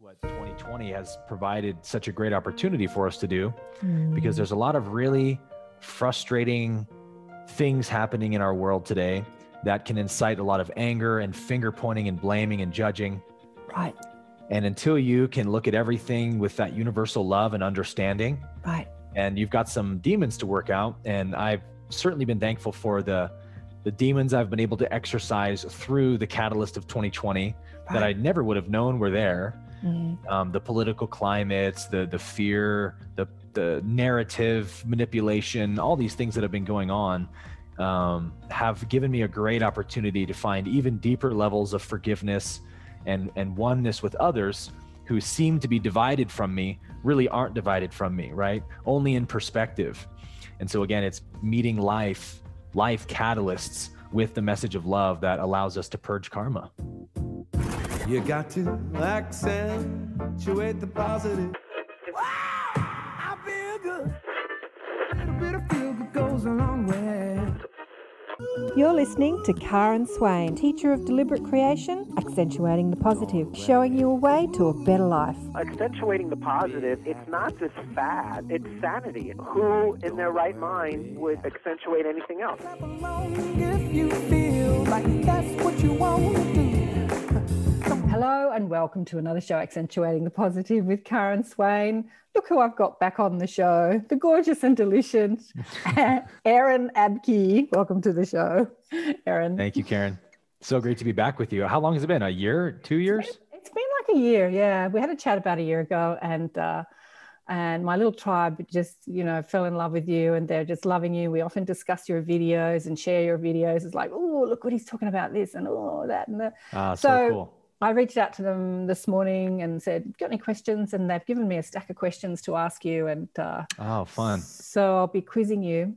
what 2020 has provided such a great opportunity for us to do mm. because there's a lot of really frustrating things happening in our world today that can incite a lot of anger and finger pointing and blaming and judging. Right. And until you can look at everything with that universal love and understanding, right. And you've got some demons to work out, and I've certainly been thankful for the the demons I've been able to exercise through the catalyst of 2020 right. that I never would have known were there mm-hmm. um, the political climates, the the fear, the the narrative manipulation, all these things that have been going on. Um, have given me a great opportunity to find even deeper levels of forgiveness and, and oneness with others who seem to be divided from me really aren't divided from me, right? Only in perspective. And so, again, it's meeting life, life catalysts with the message of love that allows us to purge karma. You got to accentuate the positive. Wow, I feel good. A little bit of feel good goes a long way. You're listening to Karen Swain, teacher of deliberate creation, accentuating the positive, showing you a way to a better life. Accentuating the positive, it's not just fad, it's sanity. Who in their right mind would accentuate anything else? Hello and welcome to another show, Accentuating the Positive with Karen Swain. Look who I've got back on the show, the gorgeous and delicious Aaron Abke. Welcome to the show, Aaron. Thank you, Karen. So great to be back with you. How long has it been? A year? Two years? it's been like a year. Yeah, we had a chat about a year ago, and uh, and my little tribe just you know fell in love with you, and they're just loving you. We often discuss your videos and share your videos. It's like, oh, look what he's talking about this and oh that and that. Ah, so, so cool I reached out to them this morning and said, "Got any questions?" And they've given me a stack of questions to ask you. And uh, oh, fun! So I'll be quizzing you.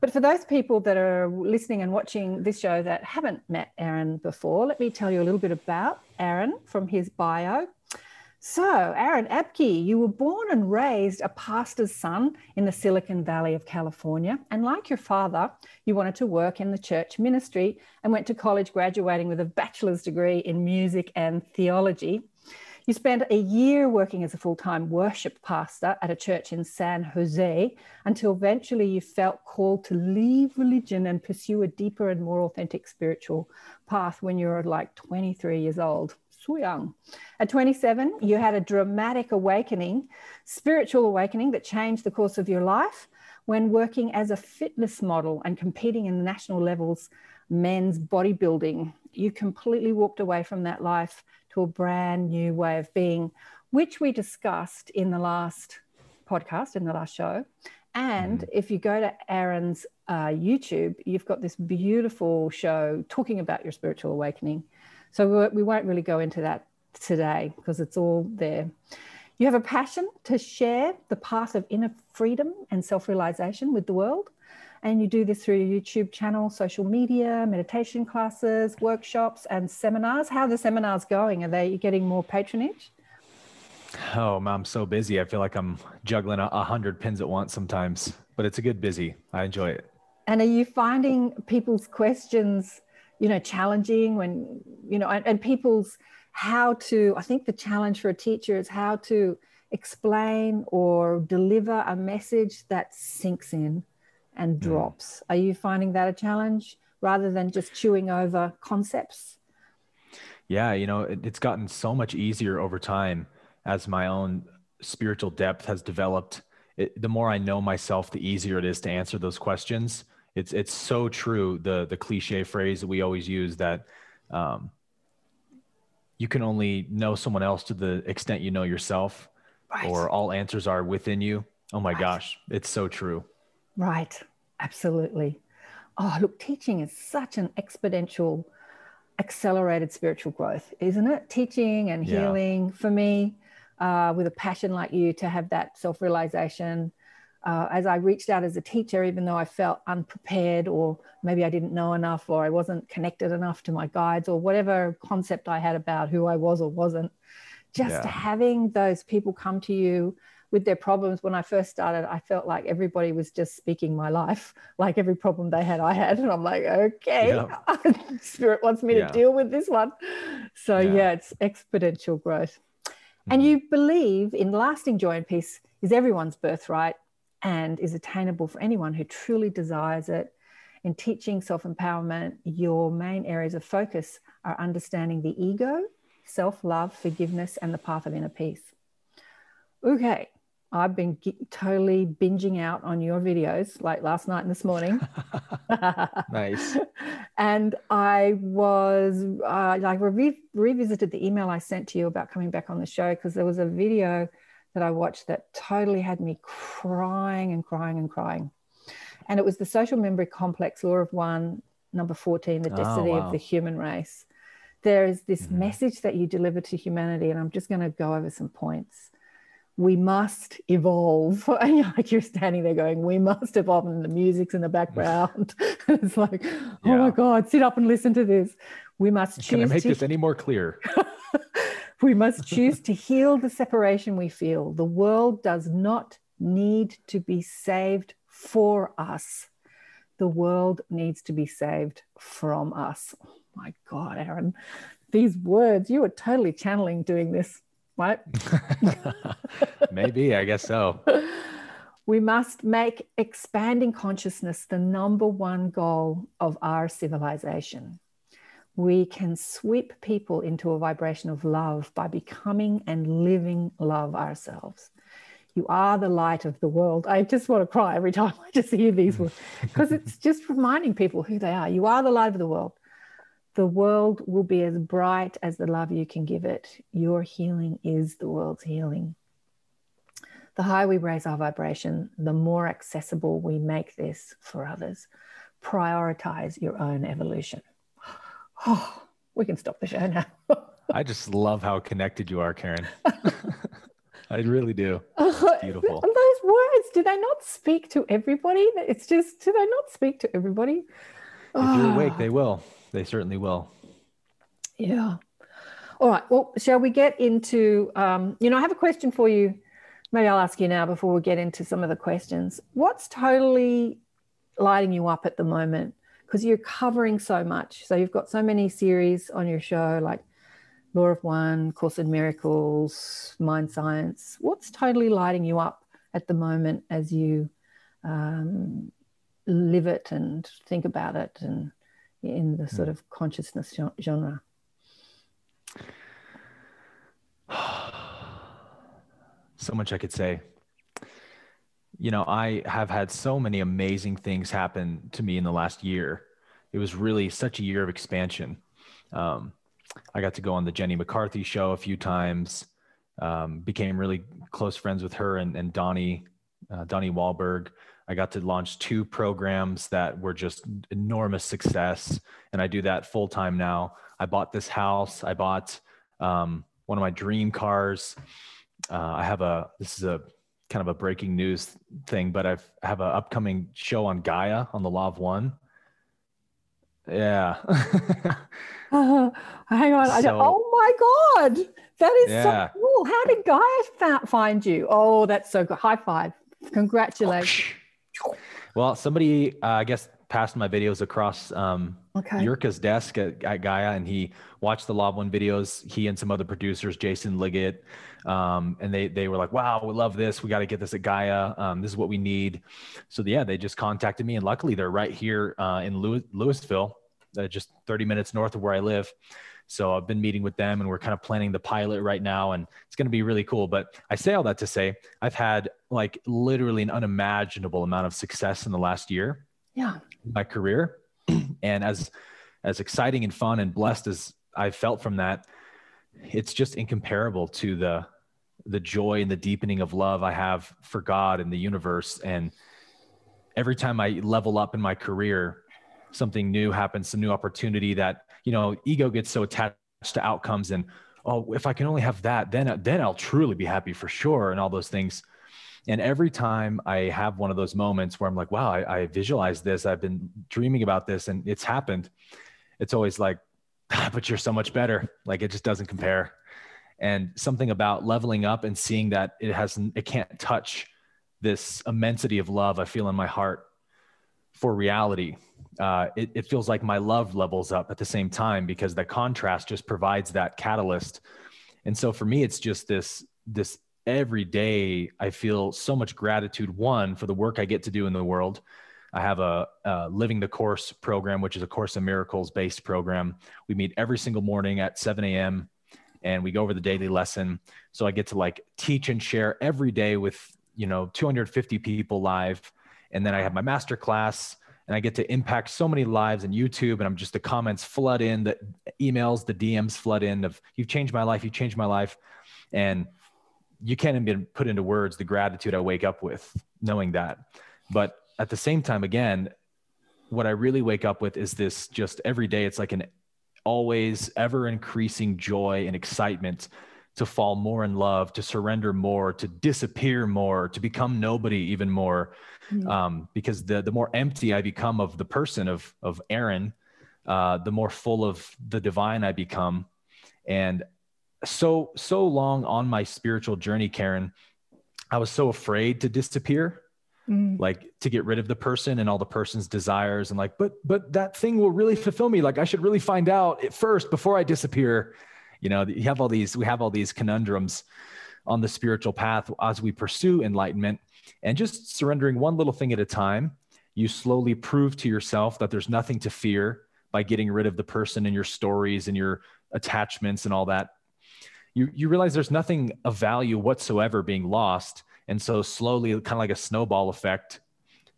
But for those people that are listening and watching this show that haven't met Aaron before, let me tell you a little bit about Aaron from his bio. So, Aaron Abke, you were born and raised a pastor's son in the Silicon Valley of California. And like your father, you wanted to work in the church ministry and went to college, graduating with a bachelor's degree in music and theology. You spent a year working as a full time worship pastor at a church in San Jose until eventually you felt called to leave religion and pursue a deeper and more authentic spiritual path when you were like 23 years old so young. At 27, you had a dramatic awakening, spiritual awakening that changed the course of your life when working as a fitness model and competing in national levels men's bodybuilding. You completely walked away from that life to a brand new way of being, which we discussed in the last podcast, in the last show. And mm. if you go to Aaron's uh, YouTube, you've got this beautiful show talking about your spiritual awakening. So we won't really go into that today because it's all there. You have a passion to share the path of inner freedom and self realization with the world. And you do this through your YouTube channel, social media, meditation classes, workshops, and seminars. How are the seminars going? Are they getting more patronage? Oh, I'm so busy. I feel like I'm juggling a, a hundred pins at once sometimes, but it's a good busy. I enjoy it. And are you finding people's questions you know challenging when you know and, and people's how to i think the challenge for a teacher is how to explain or deliver a message that sinks in and hmm. drops mm. are you finding that a challenge rather than just chewing over concepts yeah you know it, it's gotten so much easier over time as my own spiritual depth has developed it, the more i know myself the easier it is to answer those questions it's it's so true the the cliche phrase that we always use that um, you can only know someone else to the extent you know yourself right. or all answers are within you oh my right. gosh it's so true right absolutely oh look teaching is such an exponential accelerated spiritual growth isn't it teaching and healing yeah. for me uh, with a passion like you to have that self-realization uh, as I reached out as a teacher, even though I felt unprepared, or maybe I didn't know enough, or I wasn't connected enough to my guides, or whatever concept I had about who I was or wasn't, just yeah. having those people come to you with their problems. When I first started, I felt like everybody was just speaking my life, like every problem they had, I had. And I'm like, okay, yeah. Spirit wants me yeah. to deal with this one. So, yeah, it's exponential growth. And you believe in lasting joy and peace is everyone's birthright and is attainable for anyone who truly desires it. In teaching self empowerment, your main areas of focus are understanding the ego, self love, forgiveness, and the path of inner peace. Okay, I've been totally binging out on your videos like last night and this morning. nice. and I was uh, like re- revisited the email I sent to you about coming back on the show because there was a video that I watched that totally had me crying and crying and crying. And it was the social memory complex law of one, number 14, the oh, destiny oh, wow. of the human race. There is this mm-hmm. message that you deliver to humanity, and I'm just going to go over some points we must evolve. And you're like you're standing there going, we must evolve, and the music's in the background. it's like, oh yeah. my God, sit up and listen to this. We must choose. Can I make to... this any more clear? we must choose to heal the separation we feel. The world does not need to be saved for us. The world needs to be saved from us. Oh my God, Aaron, these words, you were totally channeling doing this right? Maybe, I guess so. We must make expanding consciousness the number one goal of our civilization. We can sweep people into a vibration of love by becoming and living love ourselves. You are the light of the world. I just want to cry every time I just hear these words because it's just reminding people who they are. You are the light of the world the world will be as bright as the love you can give it. Your healing is the world's healing. The higher we raise our vibration, the more accessible we make this for others. Prioritize your own evolution. Oh, we can stop the show now. I just love how connected you are, Karen. I really do. It's beautiful. Those words, do they not speak to everybody? It's just, do they not speak to everybody? If you're awake, they will. They certainly will. Yeah. All right. Well, shall we get into, um, you know, I have a question for you. Maybe I'll ask you now before we get into some of the questions. What's totally lighting you up at the moment? Because you're covering so much. So you've got so many series on your show, like Law of One, Course in Miracles, Mind Science. What's totally lighting you up at the moment as you um, live it and think about it and in the sort hmm. of consciousness genre? so much I could say. You know, I have had so many amazing things happen to me in the last year. It was really such a year of expansion. Um, I got to go on the Jenny McCarthy show a few times. Um, became really close friends with her and, and Donnie, uh, Donnie Wahlberg. I got to launch two programs that were just enormous success, and I do that full time now. I bought this house. I bought um, one of my dream cars. Uh, I have a this is a kind of a breaking news thing, but I've, I have an upcoming show on Gaia on the Law of One. Yeah. uh, hang on. So, oh my God. That is yeah. so cool. How did Gaia find you? Oh, that's so good. High five. Congratulations. Well, somebody, uh, I guess, passed my videos across um, okay. Jirka's desk at, at, Gaia, and he watched the Law One videos. He and some other producers, Jason Liggett, um, and they they were like, "Wow, we love this. We got to get this at Gaia. Um, this is what we need." So yeah, they just contacted me, and luckily they're right here uh, in Louis, Louisville, uh, just 30 minutes north of where I live. So I've been meeting with them and we're kind of planning the pilot right now and it's going to be really cool. But I say all that to say I've had like literally an unimaginable amount of success in the last year. Yeah. my career. and as as exciting and fun and blessed as I've felt from that, it's just incomparable to the the joy and the deepening of love I have for God and the universe. And every time I level up in my career, something new happens, some new opportunity that you know, ego gets so attached to outcomes and oh, if I can only have that, then then I'll truly be happy for sure, and all those things. And every time I have one of those moments where I'm like, wow, I, I visualized this, I've been dreaming about this, and it's happened. It's always like, ah, but you're so much better. Like it just doesn't compare. And something about leveling up and seeing that it has, it can't touch this immensity of love I feel in my heart for reality uh, it, it, feels like my love levels up at the same time because the contrast just provides that catalyst And so for me, it's just this this every day I feel so much gratitude. One for the work I get to do in the world. I have a, living the course program, which is a course of miracles based program. We meet every single morning at 7 a.m. and we go over the daily lesson. So I get to like teach and share every day with you know 250 people live, and then I have my master class and I get to impact so many lives on YouTube. And I'm just the comments flood in, the emails, the DMs flood in of you've changed my life, you've changed my life, and you can't even put into words the gratitude I wake up with knowing that. But at the same time, again, what I really wake up with is this just every day. It's like an always ever increasing joy and excitement to fall more in love, to surrender more, to disappear more, to become nobody even more, mm-hmm. um, because the the more empty I become of the person of of Aaron, uh, the more full of the divine I become, and so so long on my spiritual journey, Karen, I was so afraid to disappear. Mm. like to get rid of the person and all the person's desires and like but but that thing will really fulfill me like i should really find out it first before i disappear you know you have all these we have all these conundrums on the spiritual path as we pursue enlightenment and just surrendering one little thing at a time, you slowly prove to yourself that there's nothing to fear by getting rid of the person and your stories and your attachments and all that. You, you realize there's nothing of value whatsoever being lost. And so, slowly, kind of like a snowball effect,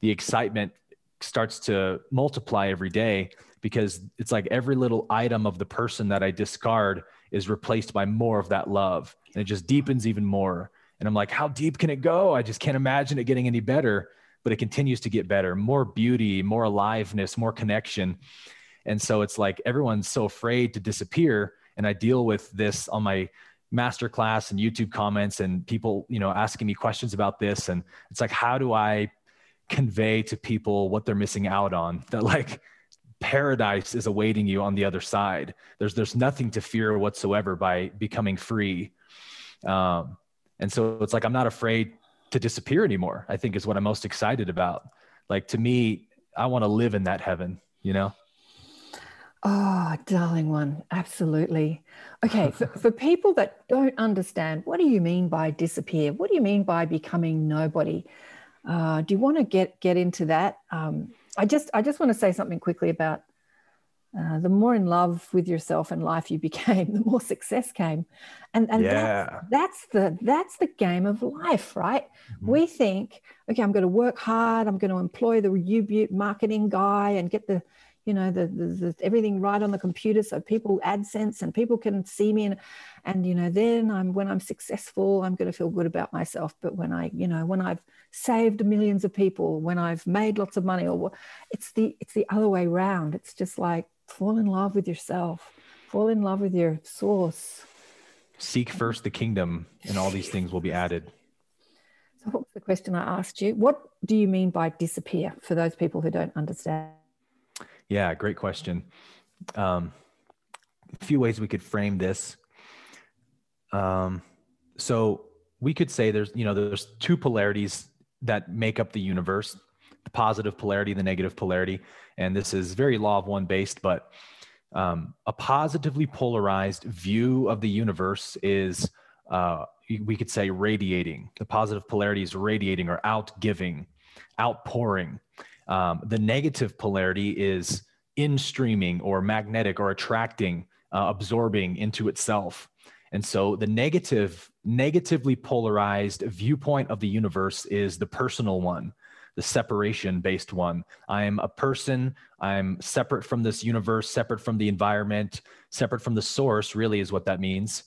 the excitement starts to multiply every day because it's like every little item of the person that I discard is replaced by more of that love. And it just deepens even more. And I'm like, how deep can it go? I just can't imagine it getting any better, but it continues to get better. More beauty, more aliveness, more connection. And so it's like everyone's so afraid to disappear. And I deal with this on my masterclass and YouTube comments and people, you know, asking me questions about this. And it's like, how do I convey to people what they're missing out on? That like paradise is awaiting you on the other side. There's there's nothing to fear whatsoever by becoming free. Um, and so it's like, I'm not afraid to disappear anymore, I think is what I'm most excited about. Like to me, I want to live in that heaven, you know? Oh, darling one. Absolutely. Okay. for, for people that don't understand, what do you mean by disappear? What do you mean by becoming nobody? Uh, do you want to get, get into that? Um, I just, I just want to say something quickly about uh, the more in love with yourself and life you became, the more success came, and and yeah. that's, that's the that's the game of life, right? Mm-hmm. We think, okay, I'm going to work hard, I'm going to employ the U marketing guy and get the, you know, the, the, the, everything right on the computer so people AdSense and people can see me, and and you know, then I'm when I'm successful, I'm going to feel good about myself. But when I, you know, when I've saved millions of people, when I've made lots of money, or it's the it's the other way around. It's just like fall in love with yourself, fall in love with your source. Seek first the kingdom, and all these things will be added. So, what was the question I asked you? What do you mean by disappear for those people who don't understand? Yeah, great question. Um, a few ways we could frame this. Um, so we could say there's you know there's two polarities that make up the universe the positive polarity, the negative polarity. And this is very law of one based, but um, a positively polarized view of the universe is, uh, we could say, radiating. The positive polarity is radiating or outgiving, outpouring. Um, the negative polarity is in streaming or magnetic or attracting, uh, absorbing into itself. And so the negative, negatively polarized viewpoint of the universe is the personal one the separation based one. I'm a person, I'm separate from this universe, separate from the environment, separate from the source, really is what that means.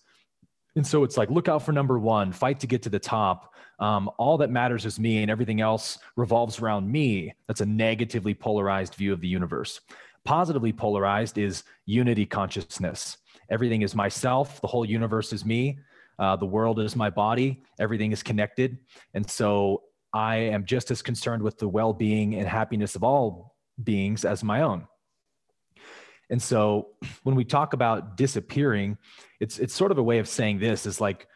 And so it's like, look out for number one, fight to get to the top. Um, all that matters is me, and everything else revolves around me. That's a negatively polarized view of the universe. Positively polarized is unity consciousness. Everything is myself, the whole universe is me. Uh, the world is my body, everything is connected. And so I am just as concerned with the well being and happiness of all beings as my own. And so when we talk about disappearing, it's, it's sort of a way of saying this is like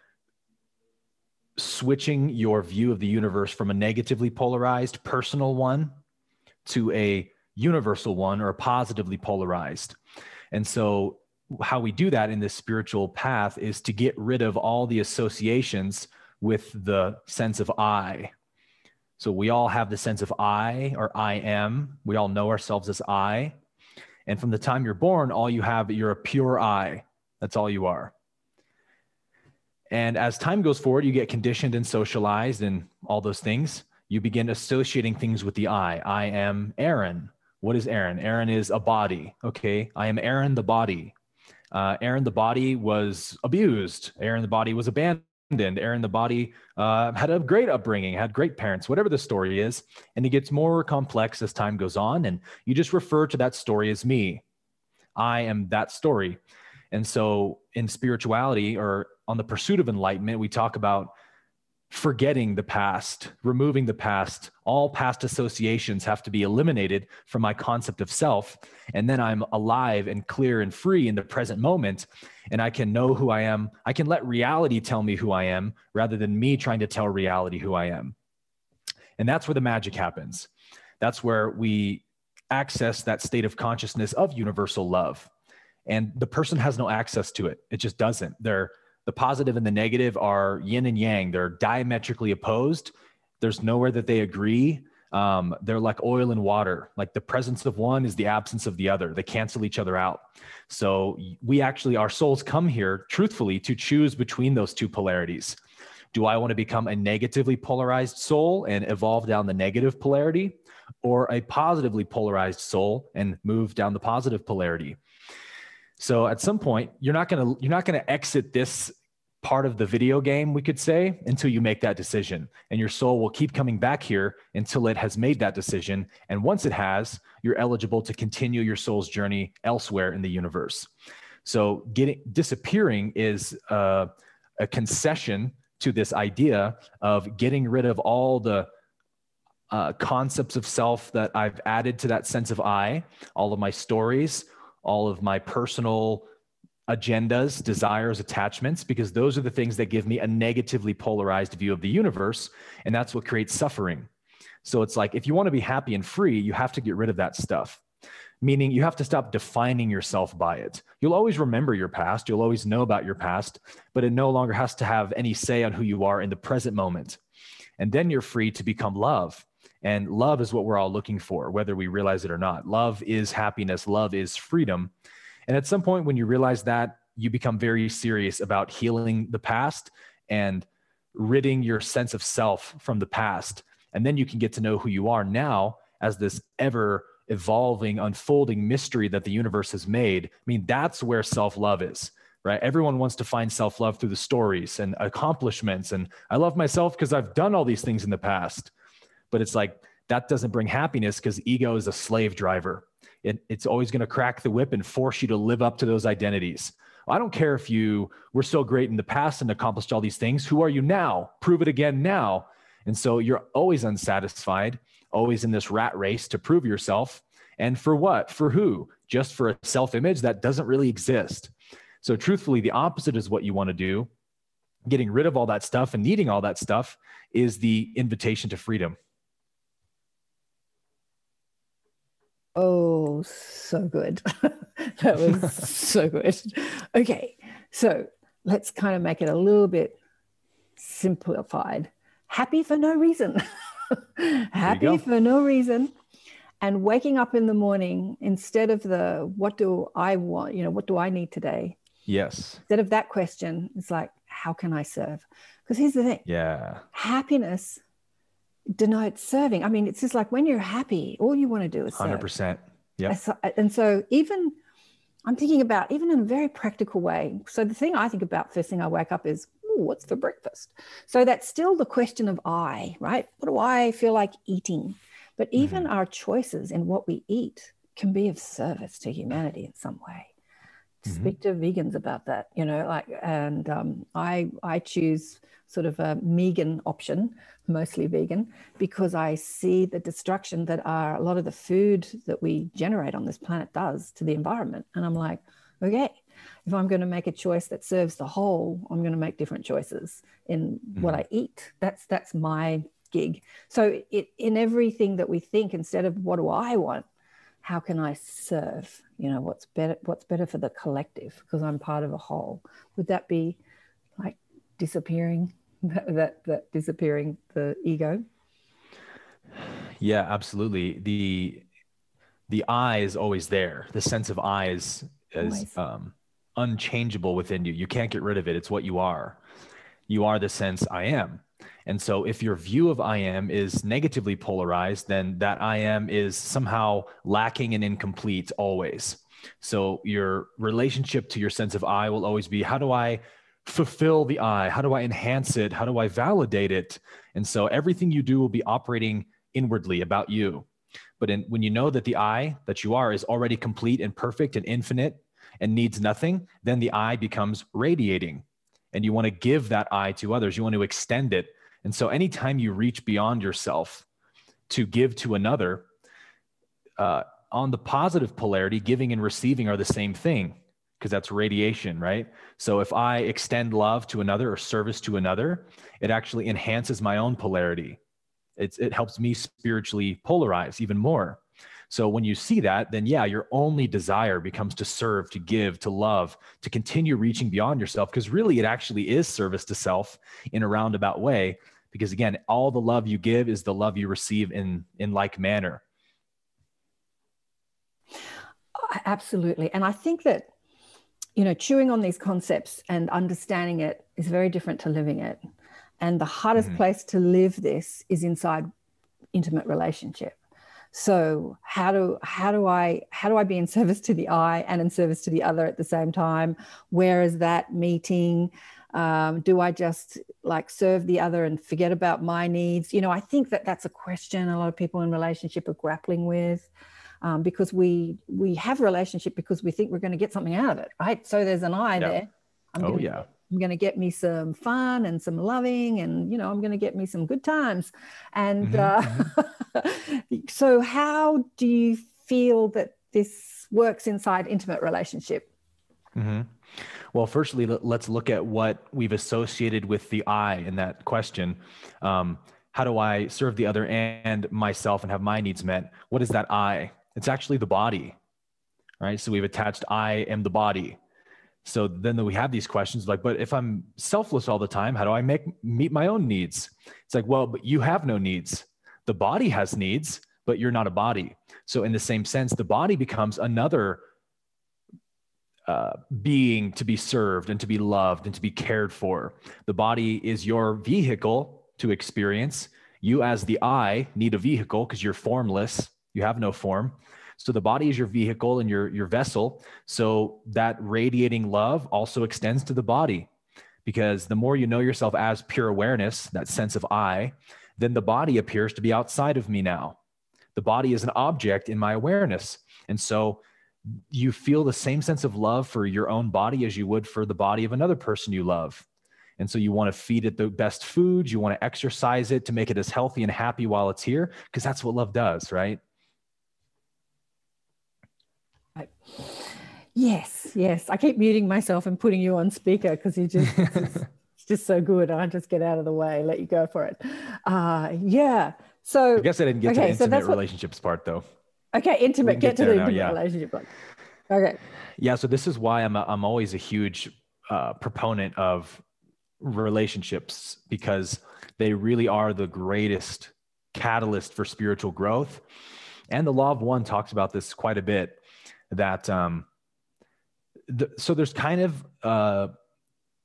switching your view of the universe from a negatively polarized personal one to a universal one or a positively polarized. And so how we do that in this spiritual path is to get rid of all the associations with the sense of I. So we all have the sense of I or I am. We all know ourselves as I. And from the time you're born, all you have, you're a pure I. That's all you are. And as time goes forward, you get conditioned and socialized and all those things. You begin associating things with the I. I am Aaron. What is Aaron? Aaron is a body. Okay. I am Aaron the body. Uh, Aaron the body was abused. Aaron the body was abandoned. Aaron the body uh, had a great upbringing, had great parents, whatever the story is. And it gets more complex as time goes on. And you just refer to that story as me. I am that story. And so in spirituality or on the pursuit of enlightenment, we talk about forgetting the past, removing the past. All past associations have to be eliminated from my concept of self. And then I'm alive and clear and free in the present moment. And I can know who I am. I can let reality tell me who I am rather than me trying to tell reality who I am. And that's where the magic happens. That's where we access that state of consciousness of universal love. And the person has no access to it, it just doesn't. They're the positive and the negative are yin and yang. They're diametrically opposed. There's nowhere that they agree. Um, they're like oil and water. Like the presence of one is the absence of the other. They cancel each other out. So we actually, our souls come here truthfully to choose between those two polarities. Do I want to become a negatively polarized soul and evolve down the negative polarity, or a positively polarized soul and move down the positive polarity? So at some point, you're not gonna you're not gonna exit this part of the video game, we could say, until you make that decision. And your soul will keep coming back here until it has made that decision. And once it has, you're eligible to continue your soul's journey elsewhere in the universe. So getting disappearing is uh, a concession to this idea of getting rid of all the uh, concepts of self that I've added to that sense of I, all of my stories, all of my personal agendas, desires, attachments, because those are the things that give me a negatively polarized view of the universe. And that's what creates suffering. So it's like if you want to be happy and free, you have to get rid of that stuff. Meaning you have to stop defining yourself by it. You'll always remember your past, you'll always know about your past, but it no longer has to have any say on who you are in the present moment. And then you're free to become love. And love is what we're all looking for, whether we realize it or not. Love is happiness, love is freedom. And at some point, when you realize that, you become very serious about healing the past and ridding your sense of self from the past. And then you can get to know who you are now as this ever evolving, unfolding mystery that the universe has made. I mean, that's where self love is, right? Everyone wants to find self love through the stories and accomplishments. And I love myself because I've done all these things in the past. But it's like, that doesn't bring happiness because ego is a slave driver it, it's always going to crack the whip and force you to live up to those identities. I don't care if you were so great in the past and accomplished all these things. Who are you now? Prove it again now. And so you're always unsatisfied, always in this rat race to prove yourself. And for what? For who? Just for a self image that doesn't really exist. So, truthfully, the opposite is what you want to do. Getting rid of all that stuff and needing all that stuff is the invitation to freedom. Oh, so good. that was so good. Okay, so let's kind of make it a little bit simplified. Happy for no reason. Happy for no reason. And waking up in the morning instead of the what do I want, you know, what do I need today? Yes. Instead of that question, it's like, how can I serve? Because here's the thing. Yeah. Happiness denotes serving. I mean, it's just like when you're happy, all you want to do is hundred percent. Yeah. And so even I'm thinking about even in a very practical way. So the thing I think about first thing I wake up is, what's for breakfast? So that's still the question of I, right? What do I feel like eating? But even mm-hmm. our choices in what we eat can be of service to humanity in some way. Mm-hmm. Speak to vegans about that, you know, like, and um, I I choose sort of a vegan option, mostly vegan, because I see the destruction that are a lot of the food that we generate on this planet does to the environment. And I'm like, okay, if I'm going to make a choice that serves the whole, I'm going to make different choices in mm-hmm. what I eat. That's that's my gig. So it, in everything that we think, instead of what do I want, how can I serve? You know, what's better what's better for the collective because I'm part of a whole. Would that be like disappearing that that, that disappearing the ego? Yeah, absolutely. The the I is always there. The sense of I is is um, unchangeable within you. You can't get rid of it. It's what you are. You are the sense I am. And so if your view of I am is negatively polarized, then that I am is somehow lacking and incomplete always. So your relationship to your sense of I will always be how do I fulfill the I? How do I enhance it? How do I validate it? And so everything you do will be operating inwardly about you. But in, when you know that the I that you are is already complete and perfect and infinite and needs nothing, then the I becomes radiating. And you want to give that I to others. You want to extend it. And so anytime you reach beyond yourself to give to another, uh, on the positive polarity, giving and receiving are the same thing because that's radiation, right? So if I extend love to another or service to another, it actually enhances my own polarity. It's, it helps me spiritually polarize even more. So when you see that, then yeah, your only desire becomes to serve, to give, to love, to continue reaching beyond yourself, because really it actually is service to self in a roundabout way. Because again, all the love you give is the love you receive in in like manner. Absolutely. And I think that, you know, chewing on these concepts and understanding it is very different to living it. And the hardest mm-hmm. place to live this is inside intimate relationship. So how do how do I how do I be in service to the I and in service to the other at the same time? Where is that meeting? Um, do I just like serve the other and forget about my needs? You know, I think that that's a question a lot of people in relationship are grappling with. Um, because we we have relationship because we think we're going to get something out of it, right? So there's an I there. I'm oh yeah. I'm going to get me some fun and some loving, and you know, I'm going to get me some good times. And mm-hmm. uh, mm-hmm. so, how do you feel that this works inside intimate relationship? Mm-hmm. Well, firstly, let's look at what we've associated with the I in that question. Um, how do I serve the other and myself and have my needs met? What is that I? It's actually the body, right? So we've attached I am the body so then we have these questions like, but if I'm selfless all the time, how do I make meet my own needs? It's like, well, but you have no needs. The body has needs, but you're not a body. So in the same sense, the body becomes another uh, being to be served and to be loved and to be cared for. The body is your vehicle to experience. You, as the I, need a vehicle because you're formless. You have no form. So the body is your vehicle and your, your vessel. So that radiating love also extends to the body because the more you know yourself as pure awareness, that sense of I, then the body appears to be outside of me now. The body is an object in my awareness. And so you feel the same sense of love for your own body as you would for the body of another person you love. And so you want to feed it the best foods, you want to exercise it to make it as healthy and happy while it's here, because that's what love does, right? Yes, yes. I keep muting myself and putting you on speaker because you just it's just so good. I just get out of the way, let you go for it. Uh, yeah. So I guess I didn't get okay, to the intimate so relationships what, part though. Okay, intimate. Get, get, to the intimate yeah. relationship part. Okay. Yeah. So this is why I'm a, I'm always a huge uh, proponent of relationships because they really are the greatest catalyst for spiritual growth. And the law of one talks about this quite a bit that um, the, so there's kind of uh,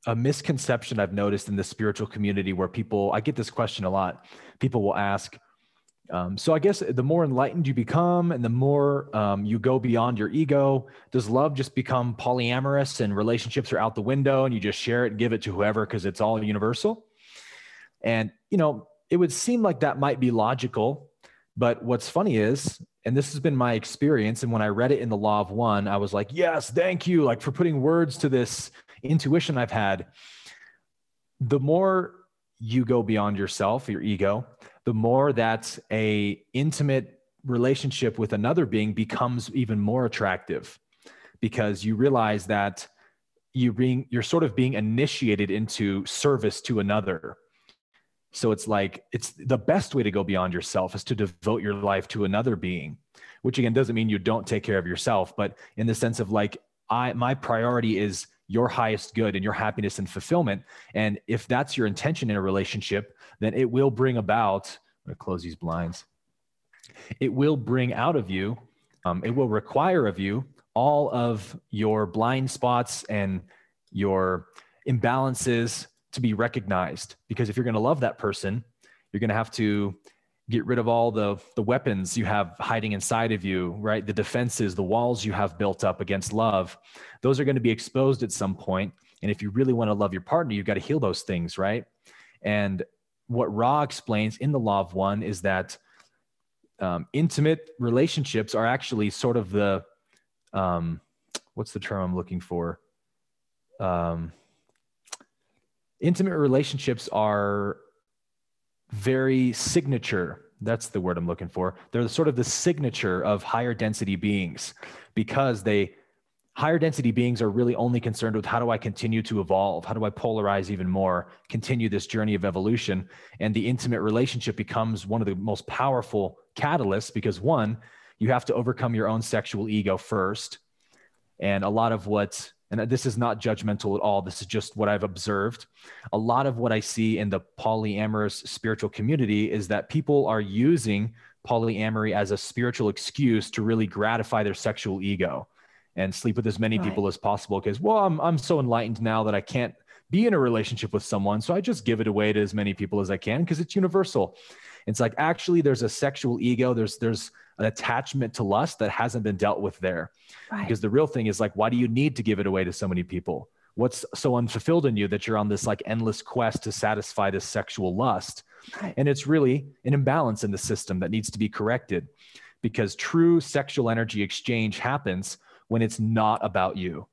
a misconception I've noticed in the spiritual community where people I get this question a lot. People will ask, um, so I guess the more enlightened you become and the more um, you go beyond your ego, does love just become polyamorous and relationships are out the window and you just share it give it to whoever because it's all universal? And you know, it would seem like that might be logical, but what's funny is and this has been my experience and when i read it in the law of one i was like yes thank you like for putting words to this intuition i've had. The more you go beyond yourself your ego the more that a intimate relationship with another being becomes even more attractive because you realize that you being you're sort of being initiated into service to another So it's like it's the best way to go beyond yourself is to devote your life to another being, which again doesn't mean you don't take care of yourself, but in the sense of like I my priority is your highest good and your happiness and fulfillment. And if that's your intention in a relationship, then it will bring about. I'm gonna close these blinds. It will bring out of you. Um, it will require of you all of your blind spots and your imbalances to be recognized because if you're going to love that person you're going to have to get rid of all the the weapons you have hiding inside of you right? The defenses the walls you have built up against love those are going to be exposed at some point. And if you really want to love your partner you've got to heal those things right? And what ra explains in the law of one is that um, intimate relationships are actually sort of the um, what's the term i'm looking for? Um, intimate relationships are very signature. That's the word i'm looking for. They're sort of the signature of higher density beings because they higher density beings are really only concerned with how do i continue to evolve? How do i polarize even more? Continue this journey of evolution. And the intimate relationship becomes one of the most powerful catalysts because one you have to overcome your own sexual ego first. And a lot of what and this is not judgmental at all. This is just what I've observed. A lot of what I see in the polyamorous spiritual community is that people are using polyamory as a spiritual excuse to really gratify their sexual ego and sleep with as many right. people as possible because well I'm I'm so enlightened now that I can't be in a relationship with someone so I just give it away to as many people as I can because it's universal. It's like actually there's a sexual ego there's there's an attachment to lust that hasn't been dealt with there. Right. Because the real thing is like, why do you need to give it away to so many people? What's so unfulfilled in you that you're on this like endless quest to satisfy this sexual lust? Right. And it's really an imbalance in the system that needs to be corrected because true sexual energy exchange happens when it's not about you,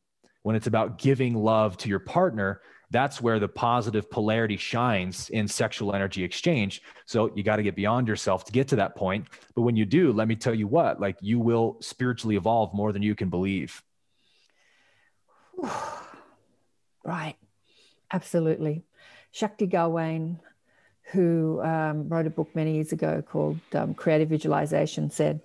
when it's about giving love to your partner that's where the positive polarity shines in sexual energy exchange. So you got to get beyond yourself to get to that point. But when you do, let me tell you what, like you will spiritually evolve more than you can believe. Right. Absolutely. Shakti Gawain, who um, wrote a book many years ago called um, Creative Visualization, said,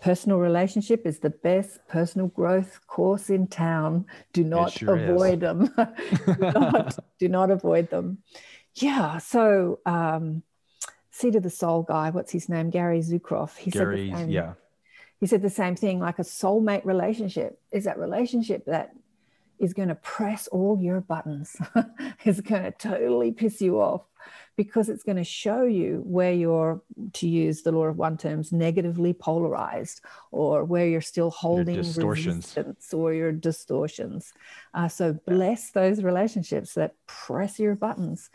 personal relationship is the best personal growth course in town. Do not sure avoid is. them. do, not, do, not, avoid them. Yeah. So, um, Seat of the Soul guy, what's his name? Gary Zukav. He Gary, said the same, yeah. He said the same thing. Like a soulmate relationship is that relationship that is going to press all your buttons. is going to totally piss you off because it's going to show you where you're, to use the law of one terms, negatively polarized, or where you're still holding your distortions. resistance or your distortions. Uh, so bless those relationships that press your buttons,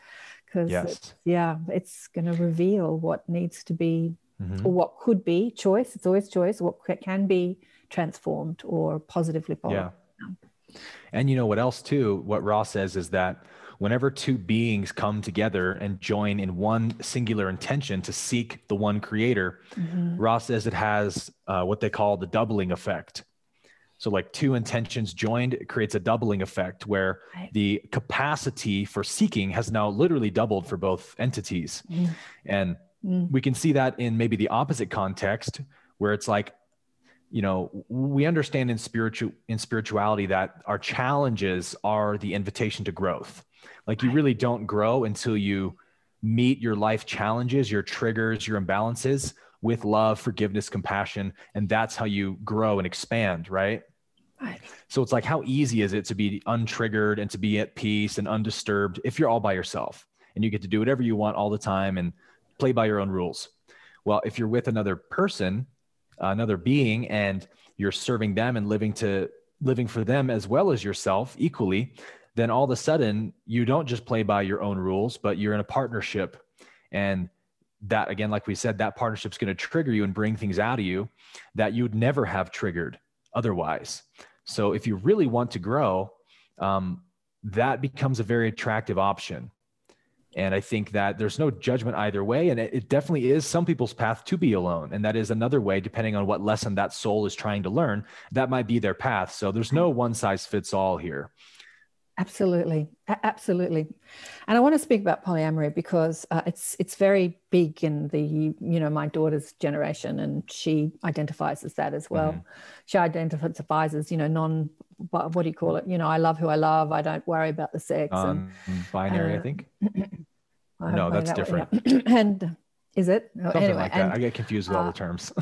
because yes. yeah, it's going to reveal what needs to be mm-hmm. or what could be choice. It's always choice. What can be transformed or positively polarized. Yeah. And you know what else too? What Ra says is that whenever two beings come together and join in one singular intention to seek the one creator, mm-hmm. Ra says it has uh, what they call the doubling effect. So, like two intentions joined, it creates a doubling effect where right. the capacity for seeking has now literally doubled for both entities. Mm. And mm. we can see that in maybe the opposite context where it's like, you know, we understand in spiritual in spirituality that our challenges are the invitation to growth. Like you really don't grow until you meet your life challenges, your triggers, your imbalances with love, forgiveness, compassion. And that's how you grow and expand, right? Right. So it's like, how easy is it to be untriggered and to be at peace and undisturbed if you're all by yourself and you get to do whatever you want all the time and play by your own rules? Well, if you're with another person, another being, and you're serving them and living to living for them as well as yourself equally, then all of a sudden you don't just play by your own rules, but you're in a partnership. And that, again, like we said, that partnership's going to trigger you and bring things out of you that you'd never have triggered otherwise. So if you really want to grow, um, that becomes a very attractive option. And I think that there's no judgment either way. And it, it, definitely is some people's path to be alone. And that is another way, depending on what lesson that soul is trying to learn, that might be their path. So there's no mm-hmm. one size fits all here. Absolutely, absolutely. And I want to speak about polyamory because uh, it's it's very big in the you know my daughter's generation, and she identifies as that as well. Mhm. She identifies as you know non what, do you call it? You know, I love who I love. I don't worry about the sex. and Non-binary, I uh, think. I no, that's that way, yeah. and is it Oh, Something anyway? like and that. I get confused with all uh, the terms.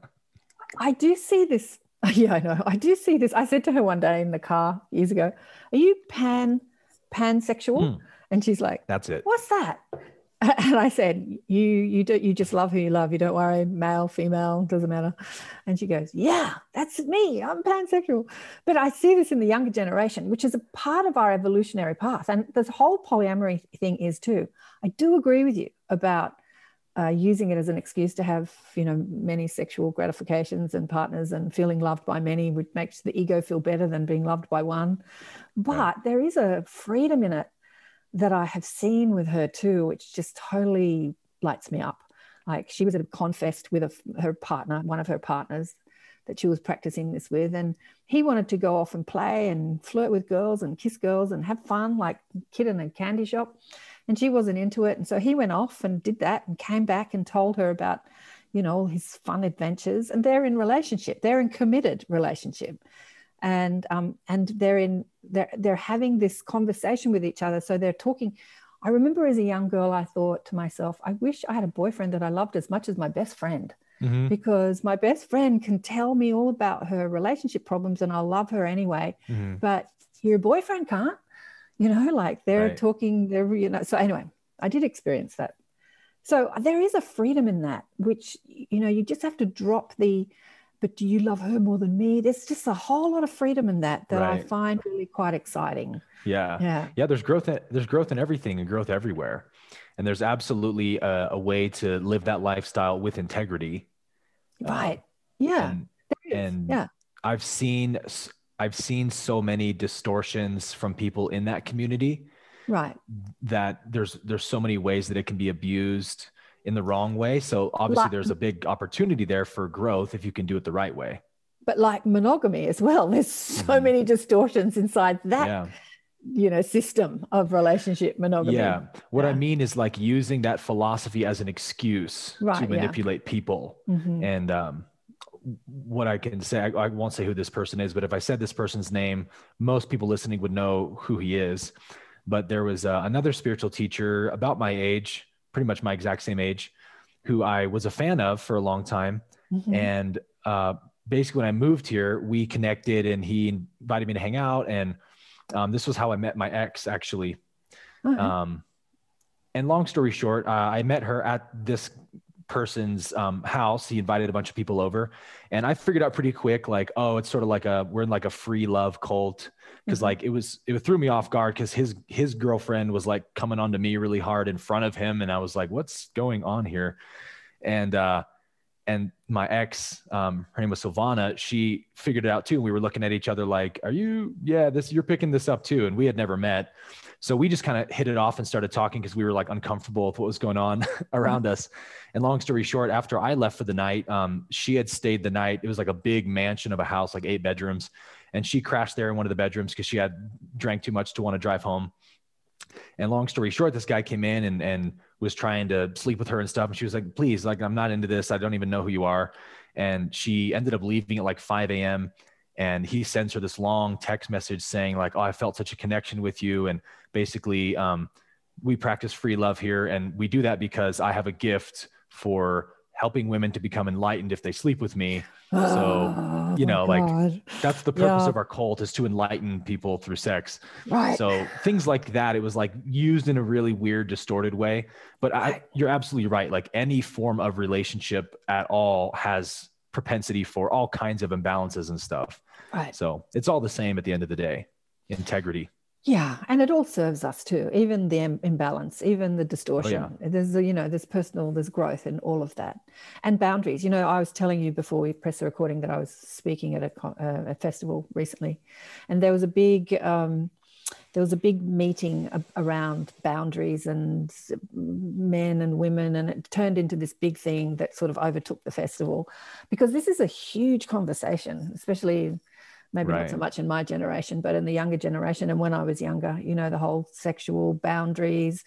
I do see this. Yeah, I know. I do see this. I said to her one day in the car years ago, "Are you pan pansexual?" Hmm. And she's like, That's it. "What's that?" And I said, "You you do you just love who you love. You don't worry, male, female, doesn't matter." And she goes, "Yeah, that's me. I'm pansexual." But I see this in the younger generation, which is a part of our evolutionary path, and this whole polyamory thing is too. I do agree with you about uh, using it as an excuse to have you know many sexual gratifications and partners and feeling loved by many which makes the ego feel better than being loved by one. But Right. there is a freedom in it that i have seen with her too which just totally lights me up. Like she was at a confest with a, her partner one of her partners that she was practicing this with and he wanted to go off and play and flirt with girls and kiss girls and have fun like kid in a candy shop and she wasn't into it. And so he went off and did that and came back and told her about you know all his fun adventures. And they're in relationship. They're in committed relationship. And um and they're in they're they're having this conversation with each other. So they're talking. I remember as a young girl i thought to myself i wish i had a boyfriend that i loved as much as my best friend. Mhm, because my best friend can tell me all about her relationship problems and I'll love her anyway. mhm. But your boyfriend can't, you know, like they're Right. talking, they're, you know, so anyway, I did experience that. So there is a freedom in that, which, you know, you just have to drop the, but do you love her more than me? There's just a whole lot of freedom in that that I find really quite exciting. Yeah. Yeah. yeah there's growth in, there's growth in everything and growth everywhere and there's absolutely a, a way to live that lifestyle with integrity Right. Um, yeah. and, and yeah. i've seen i've seen so many distortions from people in that community Right. that there's there's so many ways that it can be abused in the wrong way so obviously Like- there's a big opportunity there for growth if you can do it the right way But like monogamy as well, there's so Mhm. many distortions inside that yeah you know system of relationship monogamy yeah what i mean is like using that philosophy as an excuse Right, to yeah. manipulate people Mhm. and um, what I can say, I, I won't say who this person is, but if I said this person's name, most people listening would know who he is. But there was uh, another spiritual teacher about my age, pretty much my exact same age, who I was a fan of for a long time. Mhm. And uh, basically, when I moved here, we connected and he invited me to hang out. And um, this was how I met my ex, actually. All right. Um, and long story short, uh, I met her at this person's um, house. He invited a bunch of people over, and I figured out pretty quick, like, oh, it's sort of like a we're in like a free love cult because Mhm. like it was it threw me off guard because his his girlfriend was like coming on to me really hard in front of him, and I was like, what's going on here? And uh, and my ex, um, her name was Silvana. She figured it out too. And we were looking at each other like, "Are you? Yeah, this you're picking this up too." And we had never met, so we just kind of hit it off and started talking because we were like uncomfortable with what was going on around us. And long story short, after I left for the night, um, she had stayed the night. It was like a big mansion of a house, like eight bedrooms, and she crashed there in one of the bedrooms because she had drank too much to want to drive home. And long story short, this guy came in and and was trying to sleep with her and stuff. And she was like, please, like, I'm not into this. I don't even know who you are. And she ended up leaving at like 5 a.m. And he sends her this long text message saying, like, oh, I felt such a connection with you. And basically, um, we practice free love here. And we do that because I have a gift for helping women to become enlightened if they sleep with me. So, Oh, you know, like, God. That's the purpose Yeah. of our cult is to enlighten people through sex. right. So things like that, it was like used in a really weird, distorted way. But I, you're absolutely right. Like any form of relationship at all has propensity for all kinds of imbalances and stuff. right. So it's all the same at the end of the day. Integrity. Yeah, and it all serves us too. Even the im- imbalance, even the distortion. There's a, you know, there's personal, there's growth in all of that, and boundaries. You know, I was telling you before we press the recording that I was speaking at a, uh, a festival recently, and there was a big. Um, there was a big meeting around boundaries and men and women, and it turned into this big thing that sort of overtook the festival. Because this is a huge conversation, especially maybe Right. not so much in my generation, but in the younger generation. And when I was younger, you know, the whole sexual boundaries